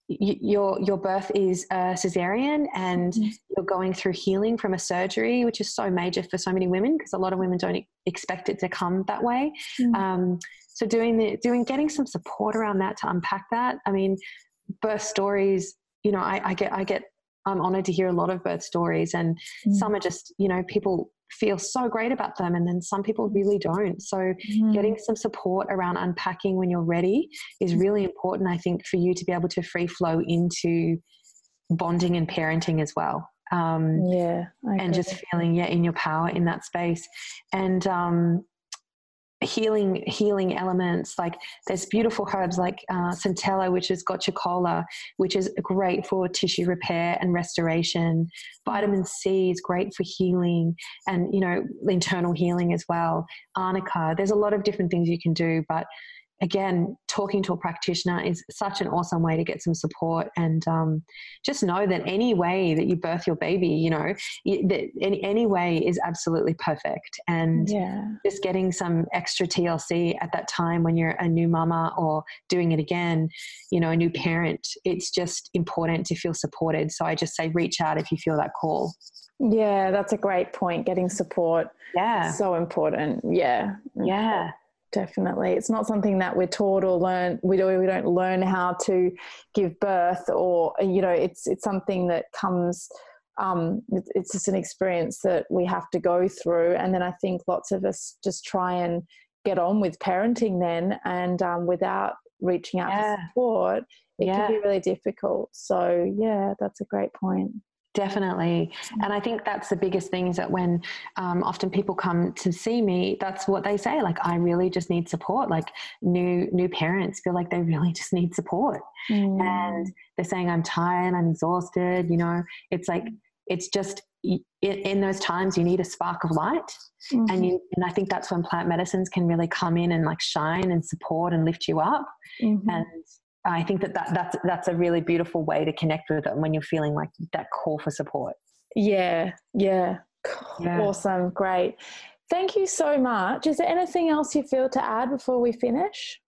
Speaker 2: your your birth is a cesarean and mm-hmm. you're going through healing from a surgery which is so major for so many women because a lot of women don't expect it to come that way mm-hmm. um, so doing the doing getting some support around that to unpack that i mean birth stories you know i, I get i get i'm honored to hear a lot of birth stories and mm-hmm. some are just you know people feel so great about them and then some people really don't so mm. getting some support around unpacking when you're ready is mm. really important i think for you to be able to free flow into bonding and parenting as well
Speaker 1: um, yeah
Speaker 2: and just feeling yeah in your power in that space and um, healing healing elements. Like there's beautiful herbs like uh, centella which is gotu kola which is great for tissue repair and restoration. Vitamin c is great for healing and you know internal healing as well. Arnica there's a lot of different things you can do but again, talking to a practitioner is such an awesome way to get some support and um, just know that any way that you birth your baby, you know, that any, any way is absolutely perfect. And
Speaker 1: yeah.
Speaker 2: just getting some extra TLC at that time when you're a new mama or doing it again, you know, a new parent, it's just important to feel supported. So I just say reach out if you feel that call.
Speaker 1: Yeah, that's a great point. Getting support.
Speaker 2: Yeah.
Speaker 1: So important. Yeah.
Speaker 2: Yeah
Speaker 1: definitely it's not something that we're taught or learn we, do, we don't learn how to give birth or you know it's it's something that comes um, it's just an experience that we have to go through and then i think lots of us just try and get on with parenting then and um, without reaching out yeah. for support it yeah. can be really difficult so yeah that's a great point
Speaker 2: Definitely. And I think that's the biggest thing is that when um, often people come to see me, that's what they say. Like, I really just need support. Like new, new parents feel like they really just need support. Mm. And they're saying, I'm tired, I'm exhausted. You know, it's like, it's just in those times you need a spark of light mm-hmm. and you and i think that's when plant medicines can really come in and like shine and support and lift you up mm-hmm. and I think that, that that's that's a really beautiful way to connect with them when you're feeling like that call for support.
Speaker 1: Yeah, yeah. yeah. Awesome, great. Thank you so much. Is there anything else you feel to add before we finish?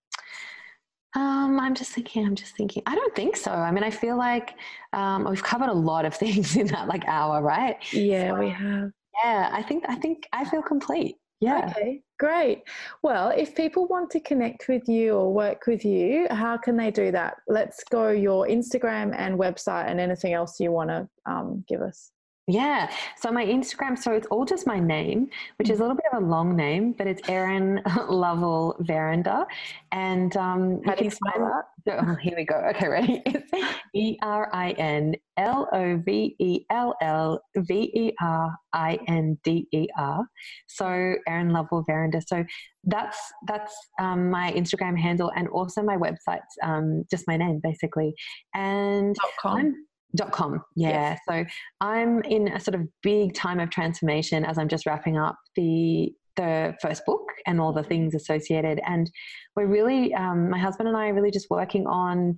Speaker 2: Um, I'm just thinking. I'm just thinking. I don't think so. I mean, I feel like um, we've covered a lot of things in that like hour, right?
Speaker 1: Yeah, so, we have.
Speaker 2: Yeah, I think. I think I feel complete. Yeah.
Speaker 1: Okay, great. Well, if people want to connect with you or work with you, how can they do that? Let's go your Instagram and website and anything else you want to um, give us.
Speaker 2: Yeah. So my Instagram, so it's all just my name, which is a little bit of a long name, but it's Erin Lovell Verinder. And um,
Speaker 1: How you spell
Speaker 2: that? Oh, here we go. Okay, ready? It's E R I N L O V E L L V E R I N D E R. So Erin Lovell Verinder. So that's that's um, my Instagram handle and also my website's um, just my name basically. And
Speaker 1: com.
Speaker 2: I'm Dot com. Yeah.
Speaker 1: Yes.
Speaker 2: So I'm in a sort of big time of transformation as I'm just wrapping up the the first book and all the things associated. And we're really, um, my husband and I are really just working on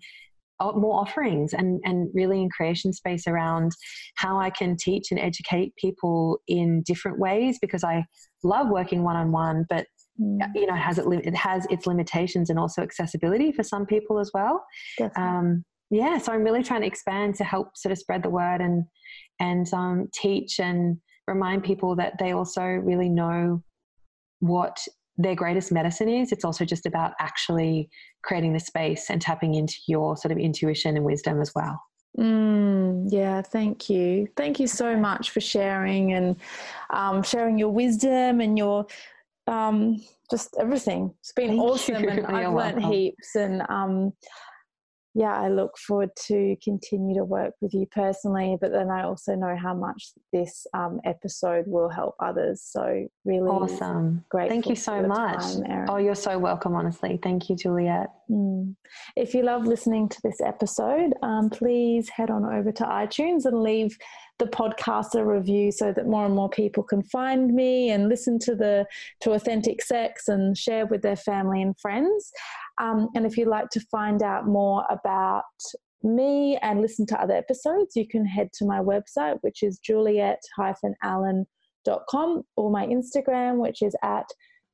Speaker 2: more offerings and and really in creation space around how I can teach and educate people in different ways because I love working one on one, but
Speaker 1: Mm,
Speaker 2: you know, it has it, it has its limitations and also accessibility for some people as well
Speaker 1: definitely.
Speaker 2: um, yeah, so I'm really trying to expand to help sort of spread the word and and um, teach and remind people that they also really know what their greatest medicine is. It's also just about actually creating the space and tapping into your sort of intuition and wisdom as well.
Speaker 1: Mm, yeah, thank you. Thank you so much for sharing and um, sharing your wisdom and your um, just everything. It's been
Speaker 2: Thank
Speaker 1: awesome,
Speaker 2: you.
Speaker 1: and I've learned
Speaker 2: welcome.
Speaker 1: heaps. And um, yeah, I look forward to continue to work with you personally. But then I also know how much this um, episode will help others. So really
Speaker 2: Awesome.
Speaker 1: Great.
Speaker 2: Thank you so much.
Speaker 1: time,
Speaker 2: Oh, you're so welcome, honestly. Thank you, Juliet.
Speaker 1: Mm. If you love listening to this episode, um, please head on over to iTunes and leave the podcast a review so that more and more people can find me and listen to the to authentic sex and share with their family and friends. Um, and if you'd like to find out more about me and listen to other episodes, you can head to my website, which is juliet-allen.com, or my Instagram, which is at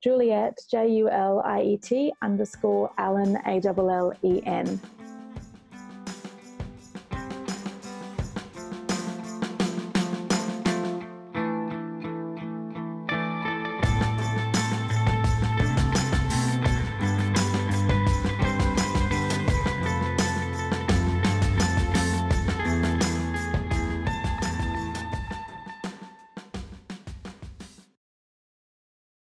Speaker 1: Juliet, J U L I E T underscore Allen, A L L E N.